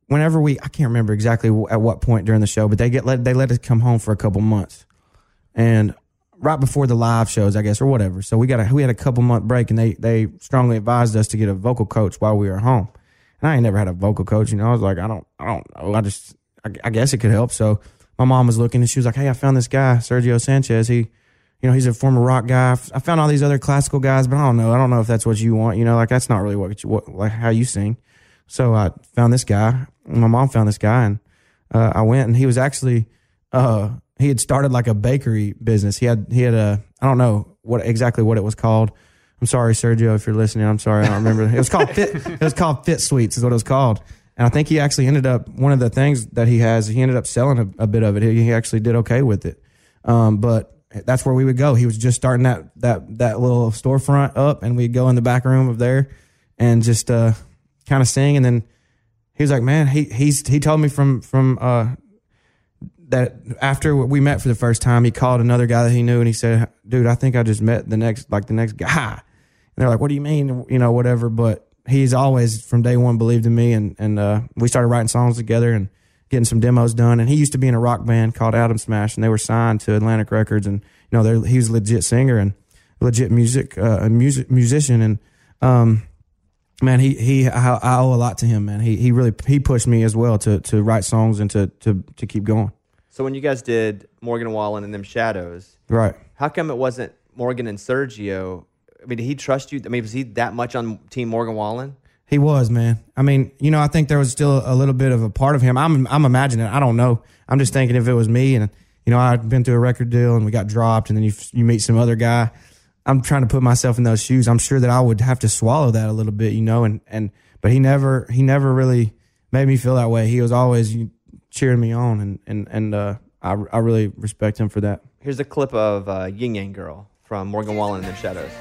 whenever we, I can't remember exactly at what point during the show, but they get let they let us come home for a couple months, and right before the live shows, I guess, or whatever. So we got a we had a couple month break, and they they strongly advised us to get a vocal coach while we were home. And I ain't never had a vocal coach, you know. I was like, I don't, I don't know. I just, I, I guess it could help. So my mom was looking, and she was like, Hey, I found this guy, Sergio Sanchez. He, you know, he's a former rock guy. I found all these other classical guys, but I don't know. I don't know if that's what you want. You know, like that's not really what, you, what like how you sing. So I found this guy. My mom found this guy, and uh, I went, and he was actually, uh, he had started like a bakery business. He had, he had a, I don't know what exactly what it was called. I'm sorry, Sergio, if you're listening. I'm sorry, I don't remember. It was called Fit. It was called Fit Sweets, is what it was called. And I think he actually ended up one of the things that he has. He ended up selling a, a bit of it. He, he actually did okay with it. Um, but that's where we would go. He was just starting that that that little storefront up, and we'd go in the back room of there and just uh, kind of sing. And then he was like, "Man, he he's he told me from from uh, that after we met for the first time, he called another guy that he knew, and he said, "Dude, I think I just met the next like the next guy." And they're like, "What do you mean?" You know, whatever. But he's always from day one believed in me, and and uh, we started writing songs together and getting some demos done. And he used to be in a rock band called Atom Smash, and they were signed to Atlantic Records. And you know, he was a legit singer and legit music uh, a music musician. And um, man, he he I, I owe a lot to him, man. He he really he pushed me as well to to write songs and to to to keep going. So when you guys did Morgan Wallen and them Shadows, Right. how come it wasn't Morgan and Sergio? I mean, did he trust you? I mean, was he that much on Team Morgan Wallen? He was, man. I mean, you know, I think there was still a little bit of a part of him. I'm, I'm imagining. I don't know. I'm just thinking if it was me, and you know, I'd been through a record deal, and we got dropped, and then you you meet some other guy. I'm trying to put myself in those shoes. I'm sure that I would have to swallow that a little bit, you know. And and but he never he never really made me feel that way. He was always cheering me on, and and and uh, I I really respect him for that. Here's a clip of uh, Yin Yang Girl from Morgan Wallen and the Shadows.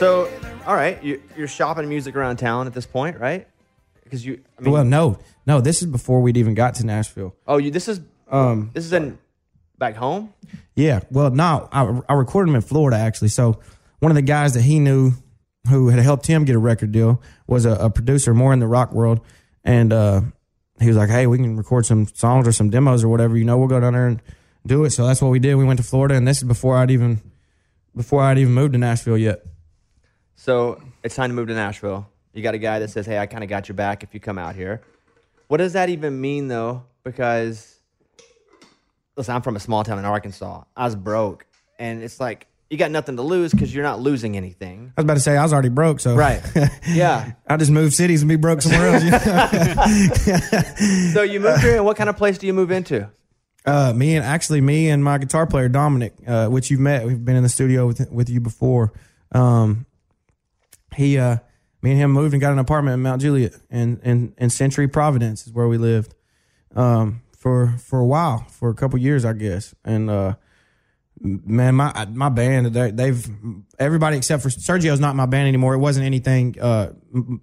So, all right, you, you're shopping music around town at this point, right? Because you, I mean, well, no, no, this is before we'd even got to Nashville. oh, you this is Um, this is in back home. Yeah. Well, no, I, I recorded him in Florida actually. So one of the guys that he knew who had helped him get a record deal was a, a producer more in the rock world, and uh, he was like, "Hey, we can record some songs or some demos or whatever. You know, we'll go down there and do it." So that's what we did. We went to Florida, and this is before I'd even before I'd even moved to Nashville yet. So it's time to move to Nashville. You got a guy that says, "Hey, I kind of got your back if you come out here." What does that even mean, though? Because listen, I'm from a small town in Arkansas. I was broke, and it's like you got nothing to lose because you're not losing anything. I was about to say I was already broke, so Right. (laughs) Yeah. I just moved cities and be broke somewhere else. you know? (laughs) So you moved here, and what kind of place do you move into? Uh, me and actually me and my guitar player Dominic, uh, which you've met, we've been in the studio with with you before. Um, he, uh, me and him moved and got an apartment in Mount Juliet, and in, in Century Providence is where we lived, um, for for a while, for a couple years, I guess. And uh, man, my my band, they, they've everybody except for Sergio's not my band anymore. It wasn't anything, uh,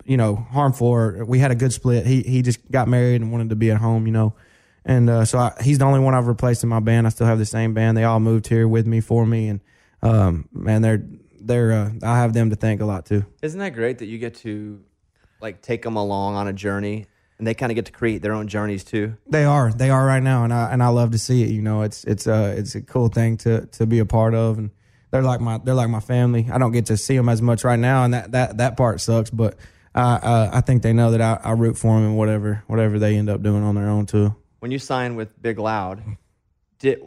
you know, harmful. Or we had a good split. He he just got married and wanted to be at home, you know. And uh, so I, he's the only one I've replaced in my band. I still have the same band. They all moved here with me for me, and um, man, they're they're uh, I have them to thank a lot too. Isn't that great that you get to like take them along on a journey, and they kind of get to create their own journeys too? They are they are right now, and I and I love to see it. You know, it's it's uh it's a cool thing to to be a part of, and they're like my they're like my family. I don't get to see them as much right now, and that that that part sucks. But I uh, I think they know that I, I root for them and whatever whatever they end up doing on their own too. When you sign with Big Loud, did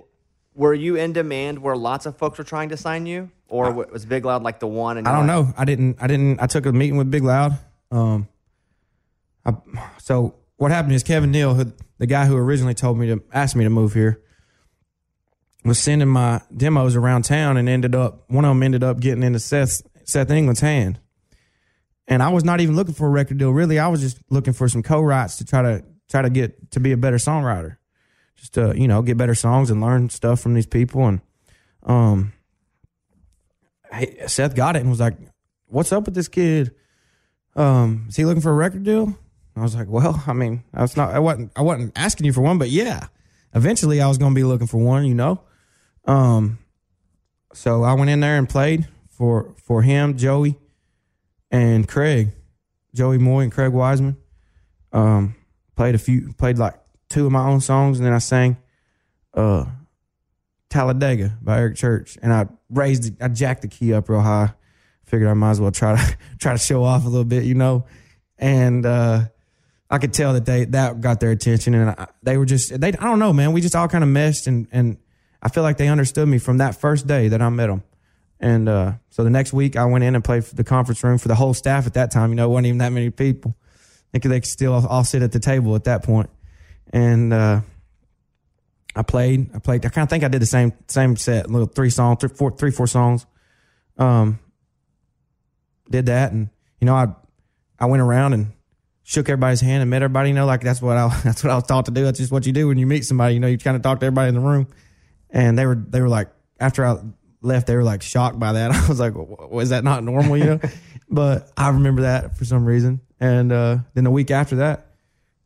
were you in demand where lots of folks were trying to sign you, or was Big Loud like the one? And I don't know. I didn't. I didn't. I took a meeting with Big Loud. Um, I, so what happened is Kevin Neal, who, the guy who originally told me to ask me to move here, was sending my demos around town, and ended up one of them ended up getting into Seth Seth England's hand, and I was not even looking for a record deal. Really, I was just looking for some co-writes to try to try to get to be a better songwriter, just to you know get better songs and learn stuff from these people. And um, Seth got it and was like, "What's up with this kid? Um, is he looking for a record deal?" I was like, "Well, I mean, I was not. I wasn't. I wasn't asking you for one, but yeah, eventually I was going to be looking for one. You know." Um, so I went in there and played for for him, Joey, and Craig, Joey Moi and Craig Wiseman. Um, played a few, played like two of my own songs, and then I sang, uh, Talladega by Eric Church, and I raised, I jacked the key up real high. Figured I might as well try to (laughs) try to show off a little bit, you know, and uh, I could tell that they that got their attention, and I, they were just they I don't know, man. We just all kind of meshed, and and I feel like they understood me from that first day that I met them. And uh, so the next week, I went in and played the conference room for the whole staff at that time. You know, it wasn't even that many people. I think they could still all sit at the table at that point. And uh, I played. I played. I kind of think I did the same same set, little three songs, three, four, three, four songs. Um, did that, and you know, I I went around and shook everybody's hand and met everybody. You know, like that's what I (laughs) that's what I was taught to do. That's just what you do when you meet somebody. You know, you kind of talk to everybody in the room, and they were they were like after I left, they were like shocked by that. (laughs) I was like, was that not normal? You know, (laughs) but I remember that for some reason. And uh, then the week after that,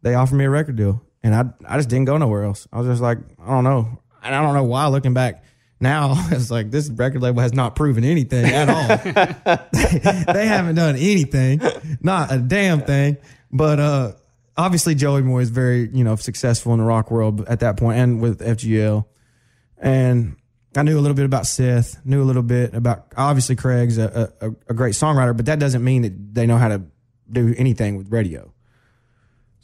they offered me a record deal, and I I just didn't go nowhere else. I was just like, I don't know, and I don't know why. Looking back now, (laughs) it's like this record label has not proven anything at all. (laughs) they haven't done anything, not a damn thing. But uh, obviously, Joey Moi is very you know successful in the rock world at that point, and with FGL, and I knew a little bit about Seth, knew a little bit about obviously Craig's a, a, a great songwriter, but that doesn't mean that they know how to do anything with radio.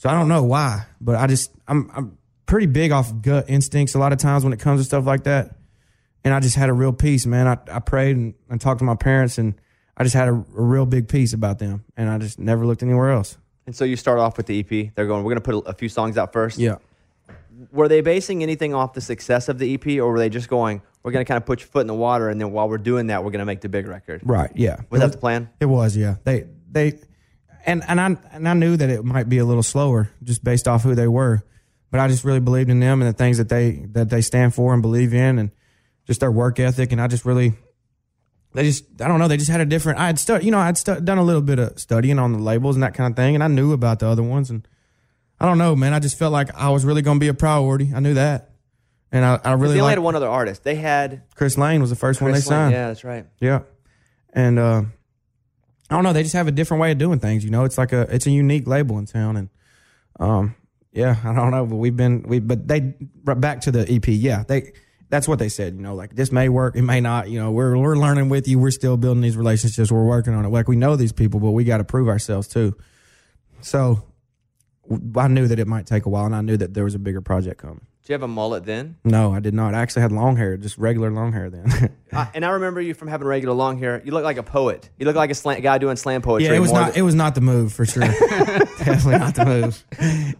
So I don't know why, but I just I'm I'm pretty big off gut instincts a lot of times when it comes to stuff like that. And I just had a real peace, man. I, I prayed and, and talked to my parents, and I just had a, a real big peace about them, and I just never looked anywhere else. And so you start off with the EP. They're going, we're going to put a, a few songs out first. Yeah. Were they basing anything off the success of the EP, or were they just going, we're going to kind of put your foot in the water, and then while we're doing that, we're going to make the big record? Right. Yeah. Was It that the plan? It was. Yeah. They they and and I and I knew that it might be a little slower just based off who they were, but I just really believed in them and the things that they that they stand for and believe in, and just their work ethic. And I just really they just I don't know they just had a different. I had stu- you know I had stu- done a little bit of studying on the labels and that kind of thing, and I knew about the other ones and. I don't know, man. I just felt like I was really going to be a priority. I knew that, and I, I really they only liked had one other artist. They had Chris Lane was the first one they Chris Lane. signed. Yeah, that's right. Yeah. And uh I don't know, they just have a different way of doing things, you know. It's like a it's a unique label in town and um yeah, (laughs) I don't know, but we've been we but they back to the EP. Yeah, they that's what they said, you know, like this may work, it may not, you know, we're we're learning with you, we're still building these relationships, we're working on it. Like we know these people, but we got to prove ourselves too. So I knew that it might take a while and I knew that there was a bigger project coming. Did you have a mullet then? No, I did not. I actually had long hair, just regular long hair then. (laughs) Uh, and I remember you from having regular long hair. You look like a poet. You look like a slam, guy doing slam poetry. yeah, it was not it was not the move for sure. (laughs) (laughs) Definitely not the move.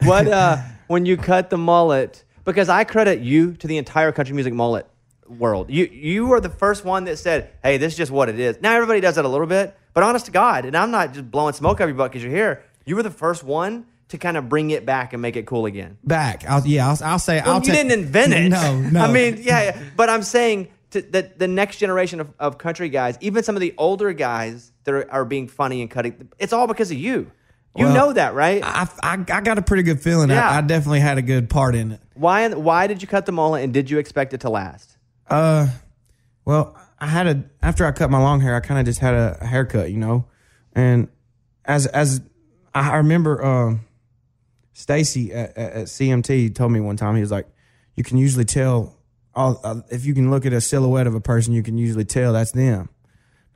what uh, when you cut the mullet because I credit you to the entire country music mullet world. You you were the first one that said, "Hey, this is just what it is." Now everybody does it a little bit, but honest to God, and I'm not just blowing smoke up your butt because you're here. You were the first one to kind of bring it back and make it cool again. Back. I'll, yeah, I'll, I'll say. Well, I'll you ta- didn't invent it. No, (laughs) no. I mean, yeah, yeah. but I'm saying to, that the next generation of, of country guys, even some of the older guys that are, are being funny and cutting, it's all because of you. You Well, know that, right? I, I, I got a pretty good feeling. Yeah. I, I definitely had a good part in it. Why why did you cut the mullet and did you expect it to last? Uh, well, I had a after I cut my long hair, I kind of just had a, a haircut, you know, and as as I I remember, um, Stacy at, at at CMT told me one time he was like, you can usually tell all uh, if you can look at a silhouette of a person, you can usually tell that's them.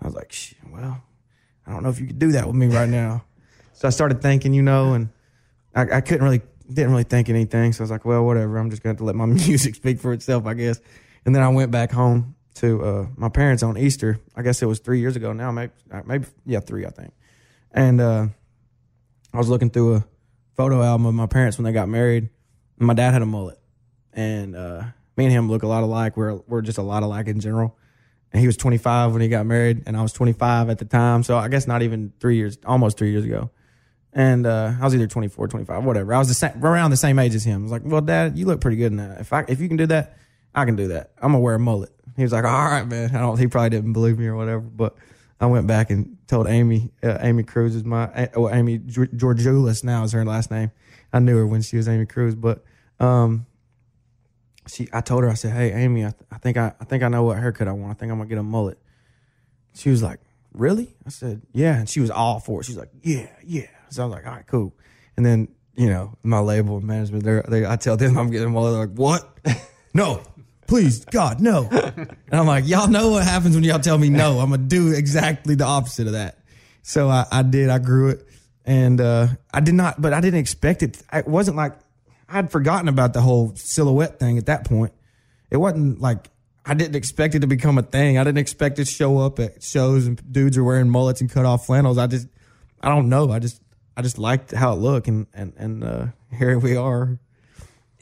I was like, well, I don't know if you could do that with me right now. (laughs) So I started thinking, you know, and I, I couldn't really, didn't really think anything. So I was like, well, whatever. I'm just going to let my (laughs) music speak for itself, I guess. And then I went back home to uh, my parents on Easter. I guess it was three years ago now, maybe, uh, maybe yeah, three, I think. And uh, I was looking through a photo album of my parents when they got married. My dad had a mullet, and uh, me and him look a lot alike. We're we're just a lot alike in general. and he was 25 when he got married, and I was 25 at the time. So I guess not even three years, almost three years ago. And uh, I was either 24, 25, whatever. I was the same, around the same age as him. I was like, "Well, Dad, you look pretty good in that. If I if you can do that, I can do that. I'm gonna wear a mullet." He was like, "All right, man." I don't. He probably didn't believe me or whatever, but I went back and told Amy. Uh, Amy Cruz is my. Well, Amy Geor- Georgioulis now is her last name. I knew her when she was Amy Cruz, but um, she. I told her. I said, "Hey, Amy, I, th- I think I, I think I know what haircut I want. I think I'm gonna get a mullet." She was like, "Really?" I said, "Yeah," and she was all for it. She's like, "Yeah, yeah." So I was like, "All right, cool." And then you know my label and management, they I tell them I'm getting a mullet. They're like, "What? (laughs) no." Please, God, no. And I'm like, y'all know what happens when y'all tell me no. I'm gonna do exactly the opposite of that. So I, I did. I grew it, and uh, I did not. But I didn't expect it. It wasn't like I'd forgotten about the whole silhouette thing at that point. It wasn't like I didn't expect it to become a thing. I didn't expect it to show up at shows and dudes are wearing mullets and cut off flannels. I just, I don't know. I just, I just liked how it looked, and and and uh, here we are.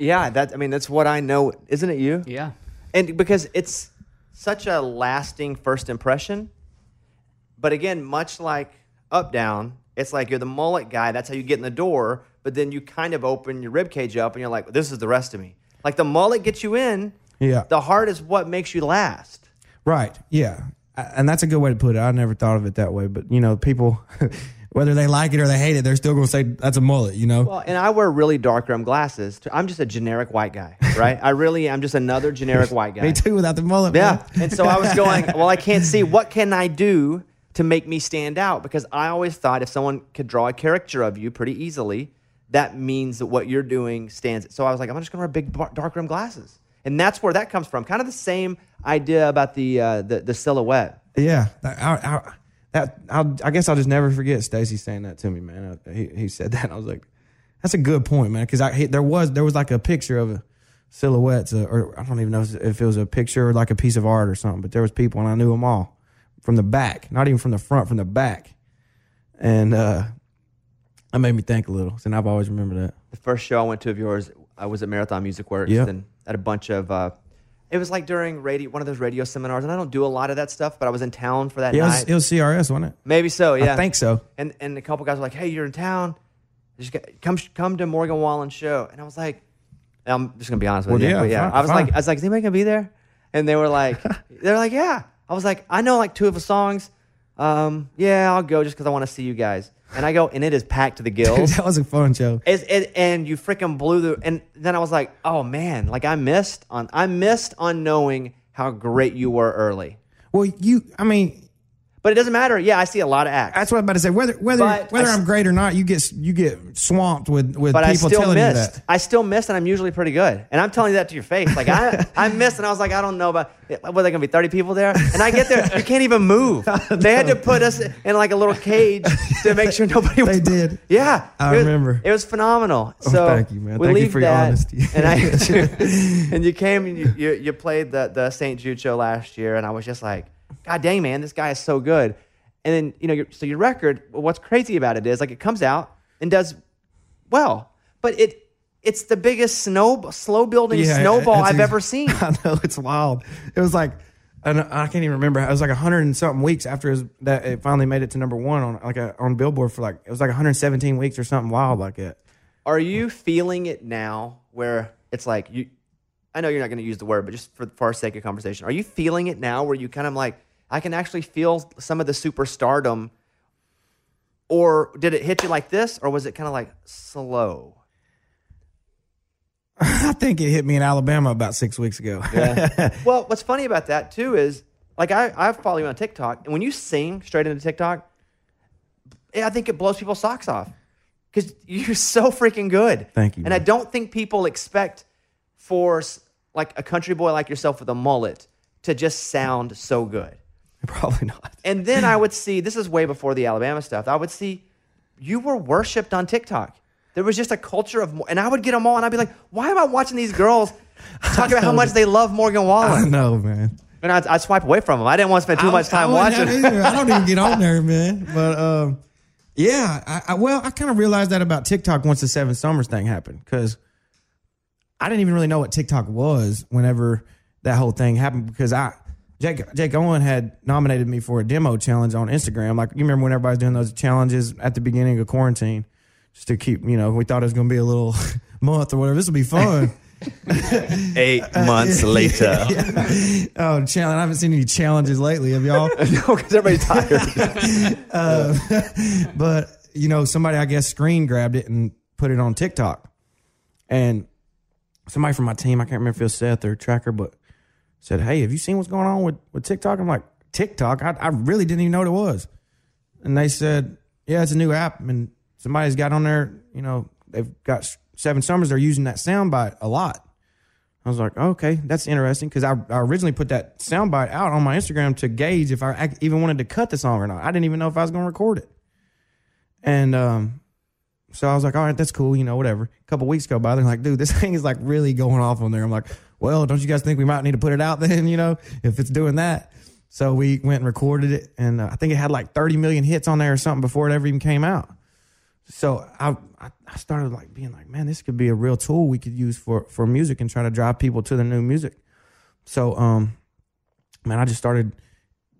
Yeah, that I mean that's what I know, isn't it? You? Yeah. And because it's such a lasting first impression. But again, much like up down, it's like you're the mullet guy. That's how you get in the door. But then you kind of open your rib cage up, and you're like, "This is the rest of me." Like the mullet gets you in. Yeah. The heart is what makes you last. Right. Yeah. And that's a good way to put it. I never thought of it that way, but you know, people, (laughs) whether they like it or they hate it, they're still going to say that's a mullet. You know. Well, and I wear really dark rim glasses. I'm just a generic white guy, right? I really am just another generic (laughs) white guy. Me too, without the mullet. Yeah. And so I was (laughs) going, well, I can't see. What can I do to make me stand out? Because I always thought if someone could draw a caricature of you pretty easily, that means that what you're doing stands. So I was like, I'm just going to wear big dark rim glasses. And that's where that comes from. Kind of the same idea about the uh, the, the silhouette. Yeah, I, I, that I'll, I guess I'll just never forget Stacy saying that to me, man. I, he, he said that, and I was like, "That's a good point, man." Because I he, there was there was like a picture of a silhouettes, uh, or I don't even know if it was a picture or like a piece of art or something. But there was people, and I knew them all from the back, not even from the front, from the back, and uh, that made me think a little. And I've always remembered that. The first show I went to of yours, I was at Marathon Music Works Yep. and at a bunch of. Uh, it was like during radio, one of those radio seminars, and I don't do a lot of that stuff, but I was in town for that Yeah, it night. was, it was CRS, wasn't it? Maybe so, yeah. I think so. And and a couple guys were like, "Hey, you're in town. Just get, come come to Morgan Wallen's show." And I was like, "I'm just gonna be honest with Well, you, yeah, but yeah." fine, I was fine. like, "I was like, is anybody gonna be there?" And they were like, (laughs) "They're like, yeah." I was like, "I know like two of the songs. Um, yeah, I'll go just because I want to see you guys." And I go, and it is packed to the (laughs) gills. that was a fun show. It's, it, and you freaking blew the. And then I was like, "Oh man!" Like I missed on. I missed on knowing how great you were early. Well, you, I mean, But it doesn't matter. Yeah, I see a lot of acts. that's what I'm about to say. Whether whether But whether I I'm great or not, you get you get swamped with with but I people still telling you missed. that. I still missed, and I'm usually pretty good. And I'm telling you that to your face. Like I, (laughs) I missed, and I was like, I don't know about. Were there gonna be 30 people there? And I get there, you can't even move. (laughs) They had to put us in like a little cage to make sure nobody. (laughs) Was They did. Yeah, I It was- remember. It was phenomenal. Oh, So thank you, man. We Thank you for your that, honesty. And I, and you came and you, you, you played the the St. Jude show last year, and I was just like, God dang, man, this guy is so good. And then you know, your, so your record. What's crazy about it is like it comes out and does well, but it it's the biggest snow slow building Yeah, snowball I've ex- ever seen. (laughs) I know it's wild. It was like, and I can't even remember. It was like a hundred and something weeks after it was, that it finally made it to number one on like a, on Billboard for like it was like 117 weeks or something wild like that. Are you feeling it now where it's like you I know you're not going to use the word, but just for, for our sake of conversation, are you feeling it now where you kind of like I can actually feel some of the superstardom or did it hit you like this or was it kind of like slow? (laughs) I think it hit me in Alabama about six weeks ago. (laughs) well, what's funny about that too is like I, I follow you on TikTok, and when you sing straight into TikTok, I think it blows people's socks off because (laughs) you're so freaking good. Thank you, And I don't think people expect for like a country boy like yourself with a mullet to just sound so good. (laughs) Probably not. And then I would see this is way before the Alabama stuff. I would see you were worshipped on TikTok. There was just a culture of, and I would get them all, and I'd be like, "Why am I watching these girls talk about how (laughs) much they love Morgan Wallen? I know, man. And I'd, I'd swipe away from them. I didn't want to spend too much time I watching. I don't even get on there, (laughs) man. But um, yeah, I, I, well, I kind of realized that about TikTok once the Seven Summers thing happened because I didn't even really know what TikTok was whenever that whole thing happened because I Jake Jake Owen had nominated me for a demo challenge on Instagram. Like you remember when everybody's doing those challenges at the beginning of quarantine, just to keep you know we thought it was going to be a little (laughs) month or whatever. This will be fun. (laughs) Eight months (laughs) later. oh, challenge! I haven't seen any challenges lately. Have y'all? no, because everybody's tired. Uh, but you know, somebody I guess screen grabbed it and put it on TikTok, and somebody from my team, I can't remember if it was Seth or Tracker, but said, "Hey, have you seen what's going on with with TikTok?" I'm like, "TikTok? I, I really didn't even know what it was." And they said, "Yeah, it's a new app, and somebody's got on there. You know, they've got seven summers. They're using that soundbite a lot." I was like, okay, that's interesting because I, I originally put that soundbite out on my Instagram to gauge if I even wanted to cut the song or not. I didn't even know if I was going to record it. And um, so I was like, all right, that's cool, you know, whatever. A couple weeks go by, they're like, dude, this (laughs) thing is like really going off on there. I'm like, well, don't you guys think we might need to put it out (laughs) then, you know, if it's doing that? So we went and recorded it, and uh, I think it had like 30 million hits on there or something before it ever even came out. So I, I started like being like, man, this could be a real tool we could use for for music and try to drive people to the new music. So um, man, I just started,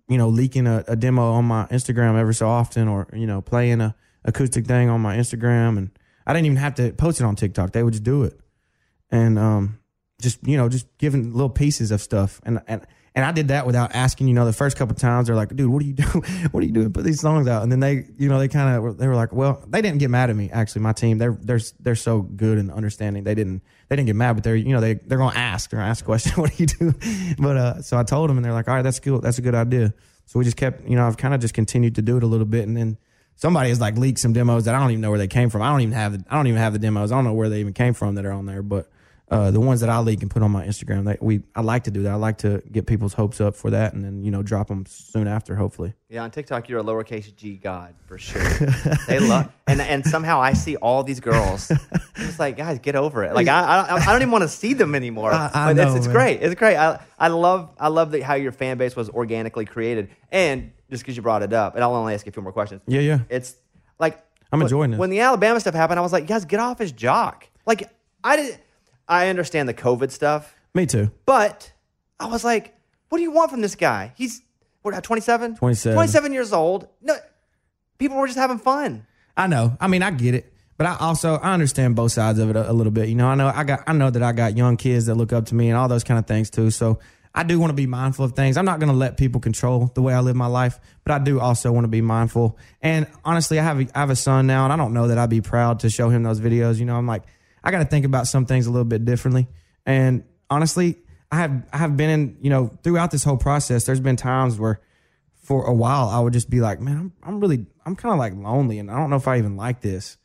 you know, leaking a, a demo on my Instagram every so often, or you know, playing a acoustic thing on my Instagram, and I didn't even have to post it on TikTok; they would just do it, and um, just you know, just giving little pieces of stuff, and and and I did that without asking. You know, the first couple times they're like, "Dude, what are you (laughs) doing? What are you doing? Put these songs out." And then they, you know, they kind of they were like, "Well, they didn't get mad at me. Actually, my team they're they're they're so good and understanding. They didn't they didn't get mad, but they're you know they they're gonna ask. They're gonna ask a question. (laughs) what do you do? But uh, so I told them, and they're like, "All right, that's cool. That's a good idea." So we just kept, you know, I've kind of just continued to do it a little bit, and then somebody has like leaked some demos that I don't even know where they came from. I don't even have the, I don't even have the demos. I don't know where they even came from that are on there, but uh, the ones that I leak and put on my Instagram, they, we I like to do that. I like to get people's hopes up for that, and then you know drop them soon after, hopefully. Yeah, on TikTok, you're a lowercase g god for sure. they love, and and somehow I see all these girls. I'm just like, guys, get over it. Like I, I, I don't even want to see them anymore. I- I but it's, know, it's man. great. It's great. I, I love, I love that how your fan base was organically created, and just because you brought it up, and I'll only ask you a few more questions. Yeah, yeah. It's like I'm when- enjoying this. When the Alabama stuff happened, I was like, guys, get off his jock. Like I did. I understand the COVID stuff. Me too. But I was like, what do you want from this guy? He's what, 27? 27. 27 years old. No, people were just having fun. I know. I mean, I get it, but I also I understand both sides of it a, a little bit. You know, I know I got I know that I got young kids that look up to me and all those kind of things too. So I do want to be mindful of things. I'm not going to let people control the way I live my life, but I do also want to be mindful. And honestly, I have a, I have a son now, and I don't know that I'd be proud to show him those videos. You know, I'm like I got to think about some things a little bit differently. And honestly, I have I have been in you know throughout this whole process. There's been times where for a while I would just be like, man, I'm, I'm really, I'm kind of like lonely, and I don't know if I even like this.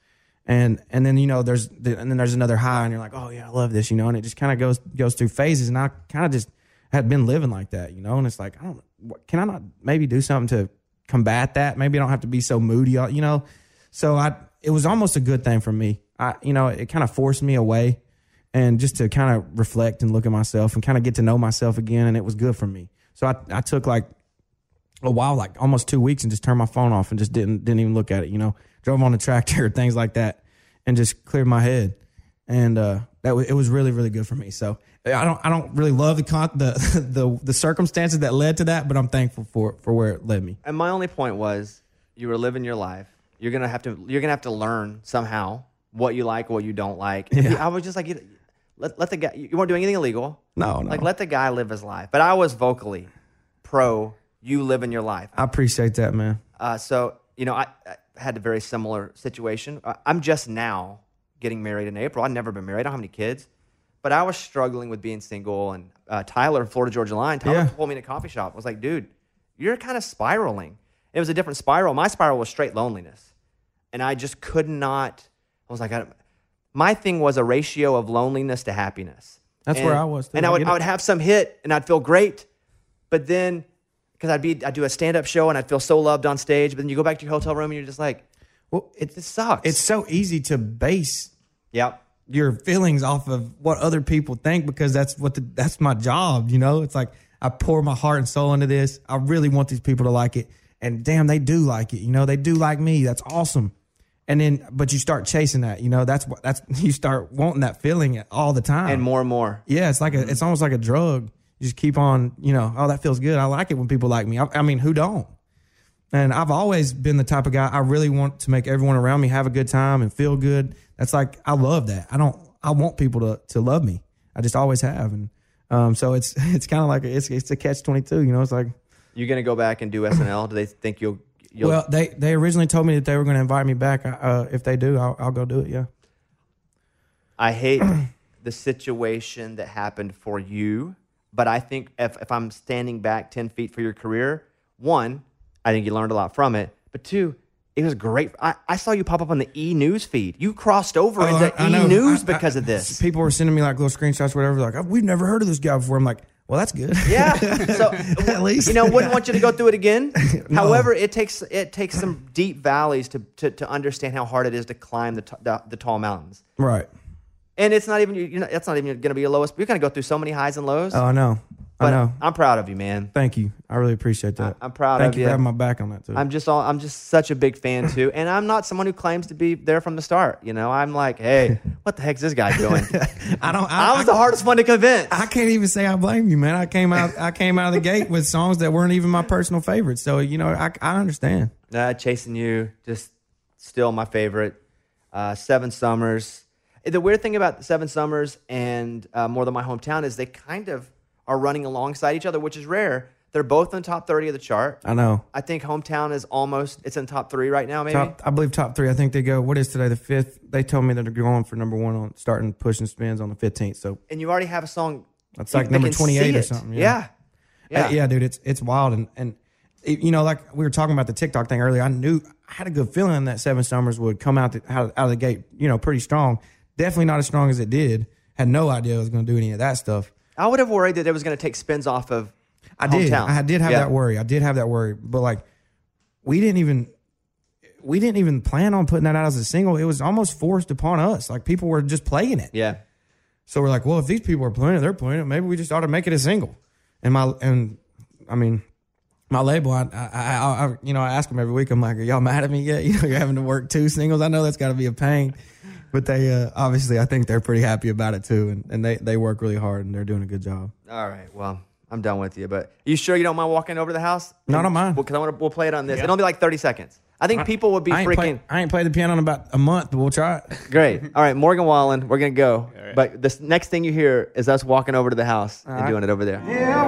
And and then you know there's the, and then there's another high, and you're like, oh yeah, I love this, you know, and it just kind of goes goes through phases, and I kind of just had been living like that, you know, and it's like, I don't, can I not maybe do something to combat that? Maybe I don't have to be so moody, you know. So I, it was almost a good thing for me. I, you know, it kind of forced me away, and just to kind of reflect and look at myself and kind of get to know myself again, and it was good for me. So I, I took like a while, like almost two weeks, and just turned my phone off and just didn't didn't even look at it. You know, drove on the tractor, (laughs) things like that, and just cleared my head. And uh, that was, it was really really good for me. So I don't I don't really love the con- the (laughs) the the circumstances that led to that, but I'm thankful for for where it led me. And my only point was, you were living your life. You're gonna have to. You're gonna have to learn somehow what you like, what you don't like. Yeah. I was just like, you- let let the guy. You weren't doing anything illegal. No, no. Like let the guy live his life. But I was vocally pro you living your life. I appreciate that, man. Uh, so you know, I, I had a very similar situation. I'm just now getting married in April. I'd never been married. I don't have any kids, but I was struggling with being single. And uh, Tyler, Florida Georgia Line, Tyler Yeah. pulled me in a coffee shop. I was like, dude, you're kind of spiraling. It was a different spiral. My spiral was straight loneliness, and I just could not. I was like, I, my thing was a ratio of loneliness to happiness. That's And- where I was, too. And I I would, get I would have some hit, and I'd feel great, but then because I'd be I'd do a stand up show and I'd feel so loved on stage, but then you go back to your hotel room and you're just like, well, it this sucks. It's so easy to base yep. your feelings off of what other people think because that's what the, that's my job. You know, it's like I pour my heart and soul into this. I really want these people to like it, and damn, they do like it. You know, they do like me. That's awesome. And then, but you start chasing that. You know, that's what that's (laughs) you start wanting that feeling all the time and more and more. Yeah, it's like a, it's almost like a drug. you just keep on, you know, oh, that feels good. I like it when people like me. I, I mean, who don't? And I've always been the type of guy I really want to make everyone around me have a good time and feel good. That's like I love that. I don't. I want people to to love me. I just always have, and um, so it's (laughs) it's kind of like it's it's a catch twenty two. You know, it's like you're gonna go back and do SNL? Do they think you'll? you'll well, they they originally told me that they were going to invite me back. Uh, if they do, I'll, I'll go do it. Yeah. I hate (clears throat) the situation that happened for you, but I think if, if I'm standing back 10 feet for your career, one, I think you learned a lot from it, but two, it was great. I, I saw you pop up on the E News feed. You crossed over Oh, into I- I E. News because I- of this. People were sending me like little screenshots, whatever. Like, "Oh, we've never heard of this guy before. I'm like, well, that's good. Yeah. (laughs) So At least. you know, wouldn't want you to go through it again. (laughs) However, it takes it takes some deep valleys to, to to understand how hard it is to climb the t- the, the tall mountains. right. And it's not even not, it's not even going to be your lowest. You're going to go through so many highs and lows. Oh, I know. I know. I'm proud of you, man. Thank you. I really appreciate that. I- I'm proud Thank of you you. for having my back on that too. I'm just all I'm just such a big fan (laughs) too, and I'm not someone who claims to be there from the start. You know, I'm like, hey, (laughs) what the heck's this guy doing? (laughs) I don't. I, I was the hardest one to convince. I can't even say I blame you, man. I came out. I came out of the gate with songs that weren't even my personal favorites. So you know, I, I understand. Uh, chasing you, just still my favorite. Uh, Seven Summers. The weird thing about Seven Summers and uh, More Than My Hometown is they kind of are running alongside each other, which is rare. They're both in the top 30 of the chart. I know. I think Hometown is almost, it's in top three right now, maybe. Top, I believe top three. I think they go. What is today? The fifth. They told me that they're going for number one on starting pushing spins on the fifteenth. So and you already have a song. That's like number 28 or something, Yeah. yeah, uh, Yeah. yeah, dude, it's it's wild and and it- you know, like we were talking about the TikTok thing earlier. I knew I had a good feeling that Seven Summers would come out the, out, out of the gate, you know, pretty strong. Definitely not as strong as it did. Had no idea I was going to do any of that stuff. I would have worried that it was going to take spins off of I did. Hometown. I did have Yeah. that worry. I did have that worry, but like we didn't even we didn't even plan on putting that out as a single. It was almost forced upon us. Like people were just playing it. Yeah. So we're like, well, if these people are playing it, they're playing it. Maybe we just ought to make it a single. And my and I mean, my label, I, I, I, I you know, I ask them every week. I'm like, are y'all mad at me yet? (laughs) You know, you're having to work two singles. I know that's got to be a pain, but they uh, obviously, I think they're pretty happy about it too, and, and they they work really hard and they're doing a good job. All right. Well, I'm done with you. But you sure you don't mind walking over to the house? No, I don't mind. Because I want to. We'll play it on this. It'll be like 30 seconds. I think people would be I ain't, freaking play, I ain't played the piano in about a month, but we'll try it. (laughs) great. All right, Morgan Wallen, we're gonna go. But this next thing you hear is us walking over to the house and right. doing it over there. Yeah,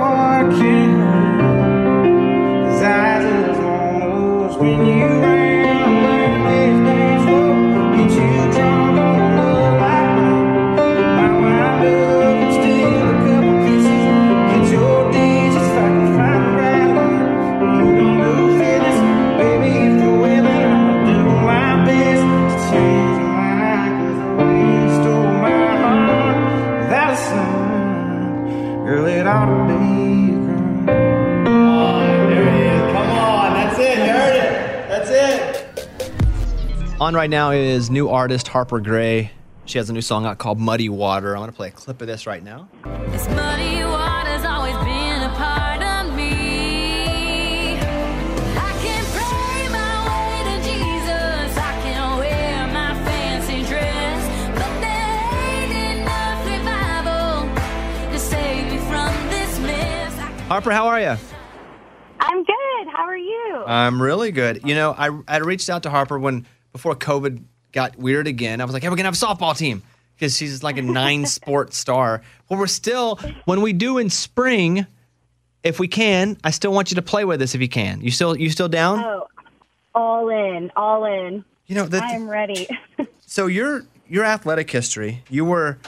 On right now is new artist Harper Grae. She has a new song out called Muddy Water. I'm gonna play a clip of this right now. This muddy water's always been a part of me. I can pray my way to Jesus. I can wear my fancy dress. But there ain't enough revival to save me from this mess. I Harper, how are you? I'm good. How are you? I'm really good. You know, I I reached out to Harper when before COVID got weird again. I was like, hey, we're gonna have a softball team because she's like a nine (laughs) sport star. Well, we're still when we do in spring, if we can, I still want you to play with us if you can. You still you still down? oh, all in, all in. You know, the, I am ready. (laughs) so your your athletic history, you were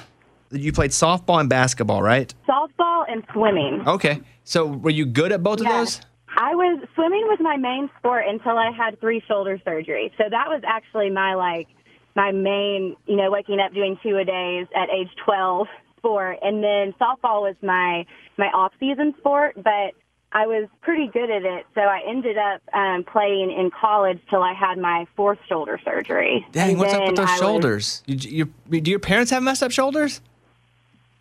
you played softball and basketball, right? Softball and swimming. Okay. So were you good at both of those? I was swimming was my main sport until I had three shoulder surgery. So that was actually my like my main, you know, waking up doing two a days at age 12 sport. And then softball was my my off season sport, but I was pretty good at it. So I ended up um, playing in college till I had my fourth shoulder surgery. Dang, And what's up with those I was- shoulders? You, you, do your parents have messed up shoulders?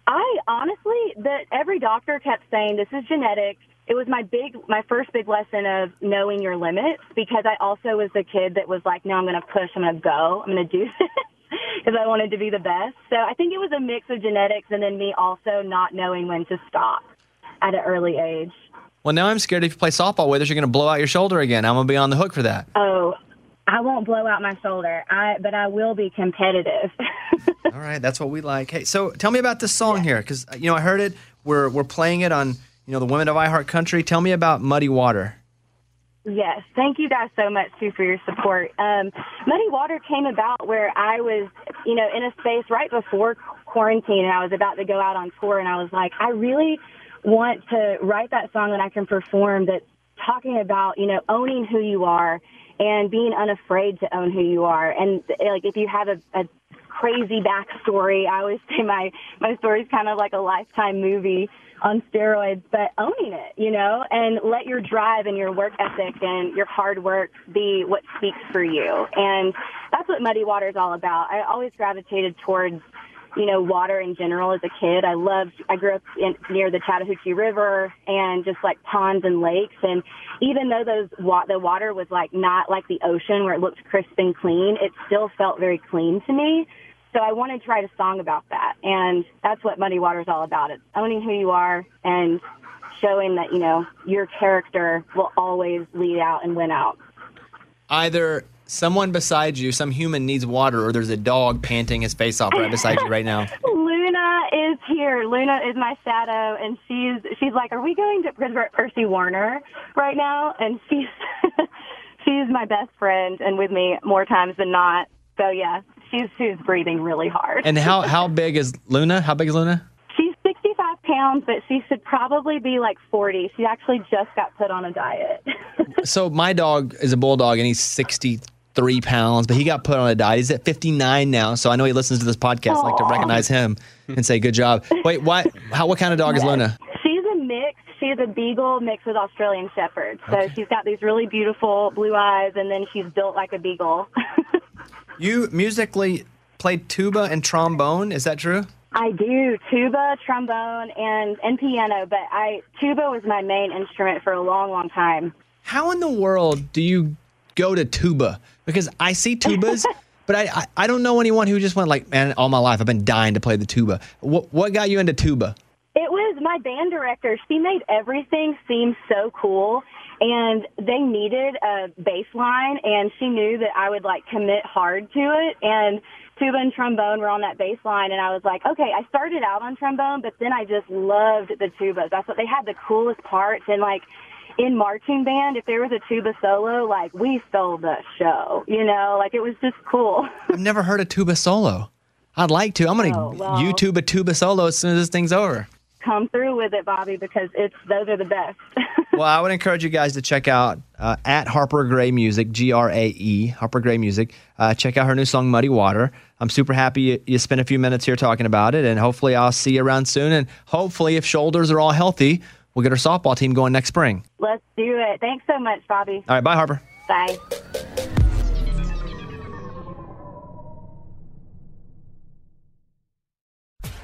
I honestly, that every doctor kept saying this is genetic. It was my big, my first big lesson of knowing your limits because I also was the kid that was like, no, I'm going to push, I'm going to go, I'm going to do (laughs) this because I wanted to be the best. So I think it was a mix of genetics and then me also not knowing when to stop. at an early age. Well, now I'm scared if you play softball with us, you're going to blow out your shoulder again. I'm going to be on the hook for that. Oh, I won't blow out my shoulder. I but I will be competitive. (laughs) All right, that's what we like. Hey, so tell me about this song here, because you know I heard it. We're we're playing it on you know the Women of iHeart Country. Tell me about Muddy Water. Yes, thank you guys so much too for your support. Um, Muddy Water came about where I was, you know, in a space right before quarantine, and I was about to go out on tour, and I was like, I really want to write that song that I can perform that's talking about, you know, owning who you are and being unafraid to own who you are. And like, if you have a, a crazy backstory, I always say my my story's kind of like a lifetime movie on steroids, but owning it, you know, and let your drive and your work ethic and your hard work be what speaks for you. And that's what Muddy Water is all about. I always gravitated towards you know, water in general as a kid. I loved, I grew up in, near the Chattahoochee River and just like ponds and lakes. And even though those, wa- the water was like not like the ocean where it looked crisp and clean, it still felt very clean to me. So I wanted to write a song about that. And that's what Muddy Water is all about. It's owning who you are and showing that, you know, your character will always lead out and win out. Either someone beside you, some human needs water, or there's a dog panting his face off right beside you right now. (laughs) Luna is here. Luna is my shadow, and she's she's like, "Are we going to visit Percy Warner right now?" And she's (laughs) she's my best friend, and with me more times than not. So yeah, she's she's breathing really hard. And how how big is Luna? How big is Luna? she's 65 pounds, but she should probably be like 40. She actually just got put on a diet. (laughs) So my dog is a bulldog, and he's 63 pounds, but he got put on a diet. He's at 59 now, so I know he listens to this podcast. I like to recognize him and say, "Good job." Wait, what? How? What kind of dog is Luna? She's a mix. She's a beagle mixed with Australian shepherd. So she's got these really beautiful blue eyes, and then she's built like a beagle. (laughs) You musically played tuba and trombone. Is that true? I do tuba, trombone, and and piano, but I tuba was my main instrument for a long, long time. How in the world do you go to tuba? Because I see tubas, (laughs) but I, I I don't know anyone who just went like, man, all my life I've been dying to play the tuba. What what got you into tuba? It was my band director. She made everything seem so cool. And they needed a bass line, and she knew that I would like commit hard to it. And tuba and trombone were on that bass line, and I was like, okay, I started out on trombone, but then I just loved the tubas. That's what they had the coolest parts. And like in marching band, if there was a tuba solo, like we stole the show, you know, like it was just cool. I've never heard a tuba solo. I'd like to. I'm gonna Oh, well. YouTube a tuba solo as soon as this thing's over. Come through with it, Bobby, because it's those are the best. (laughs) well, I would encourage you guys to check out uh, at Harper Grae Music, G R A E, Harper Grae Music. Uh, check out her new song, Muddy Water. I'm super happy you, you spent a few minutes here talking about it, and hopefully I'll see you around soon. And hopefully, if shoulders are all healthy, we'll get our softball team going next spring. Let's do it. Thanks so much, Bobby. All right, bye, Harper. Bye.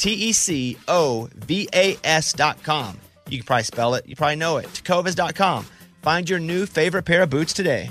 T E C O V A com. You can probably spell it, you probably know it. Tecovas.com. Find your new favorite pair of boots today.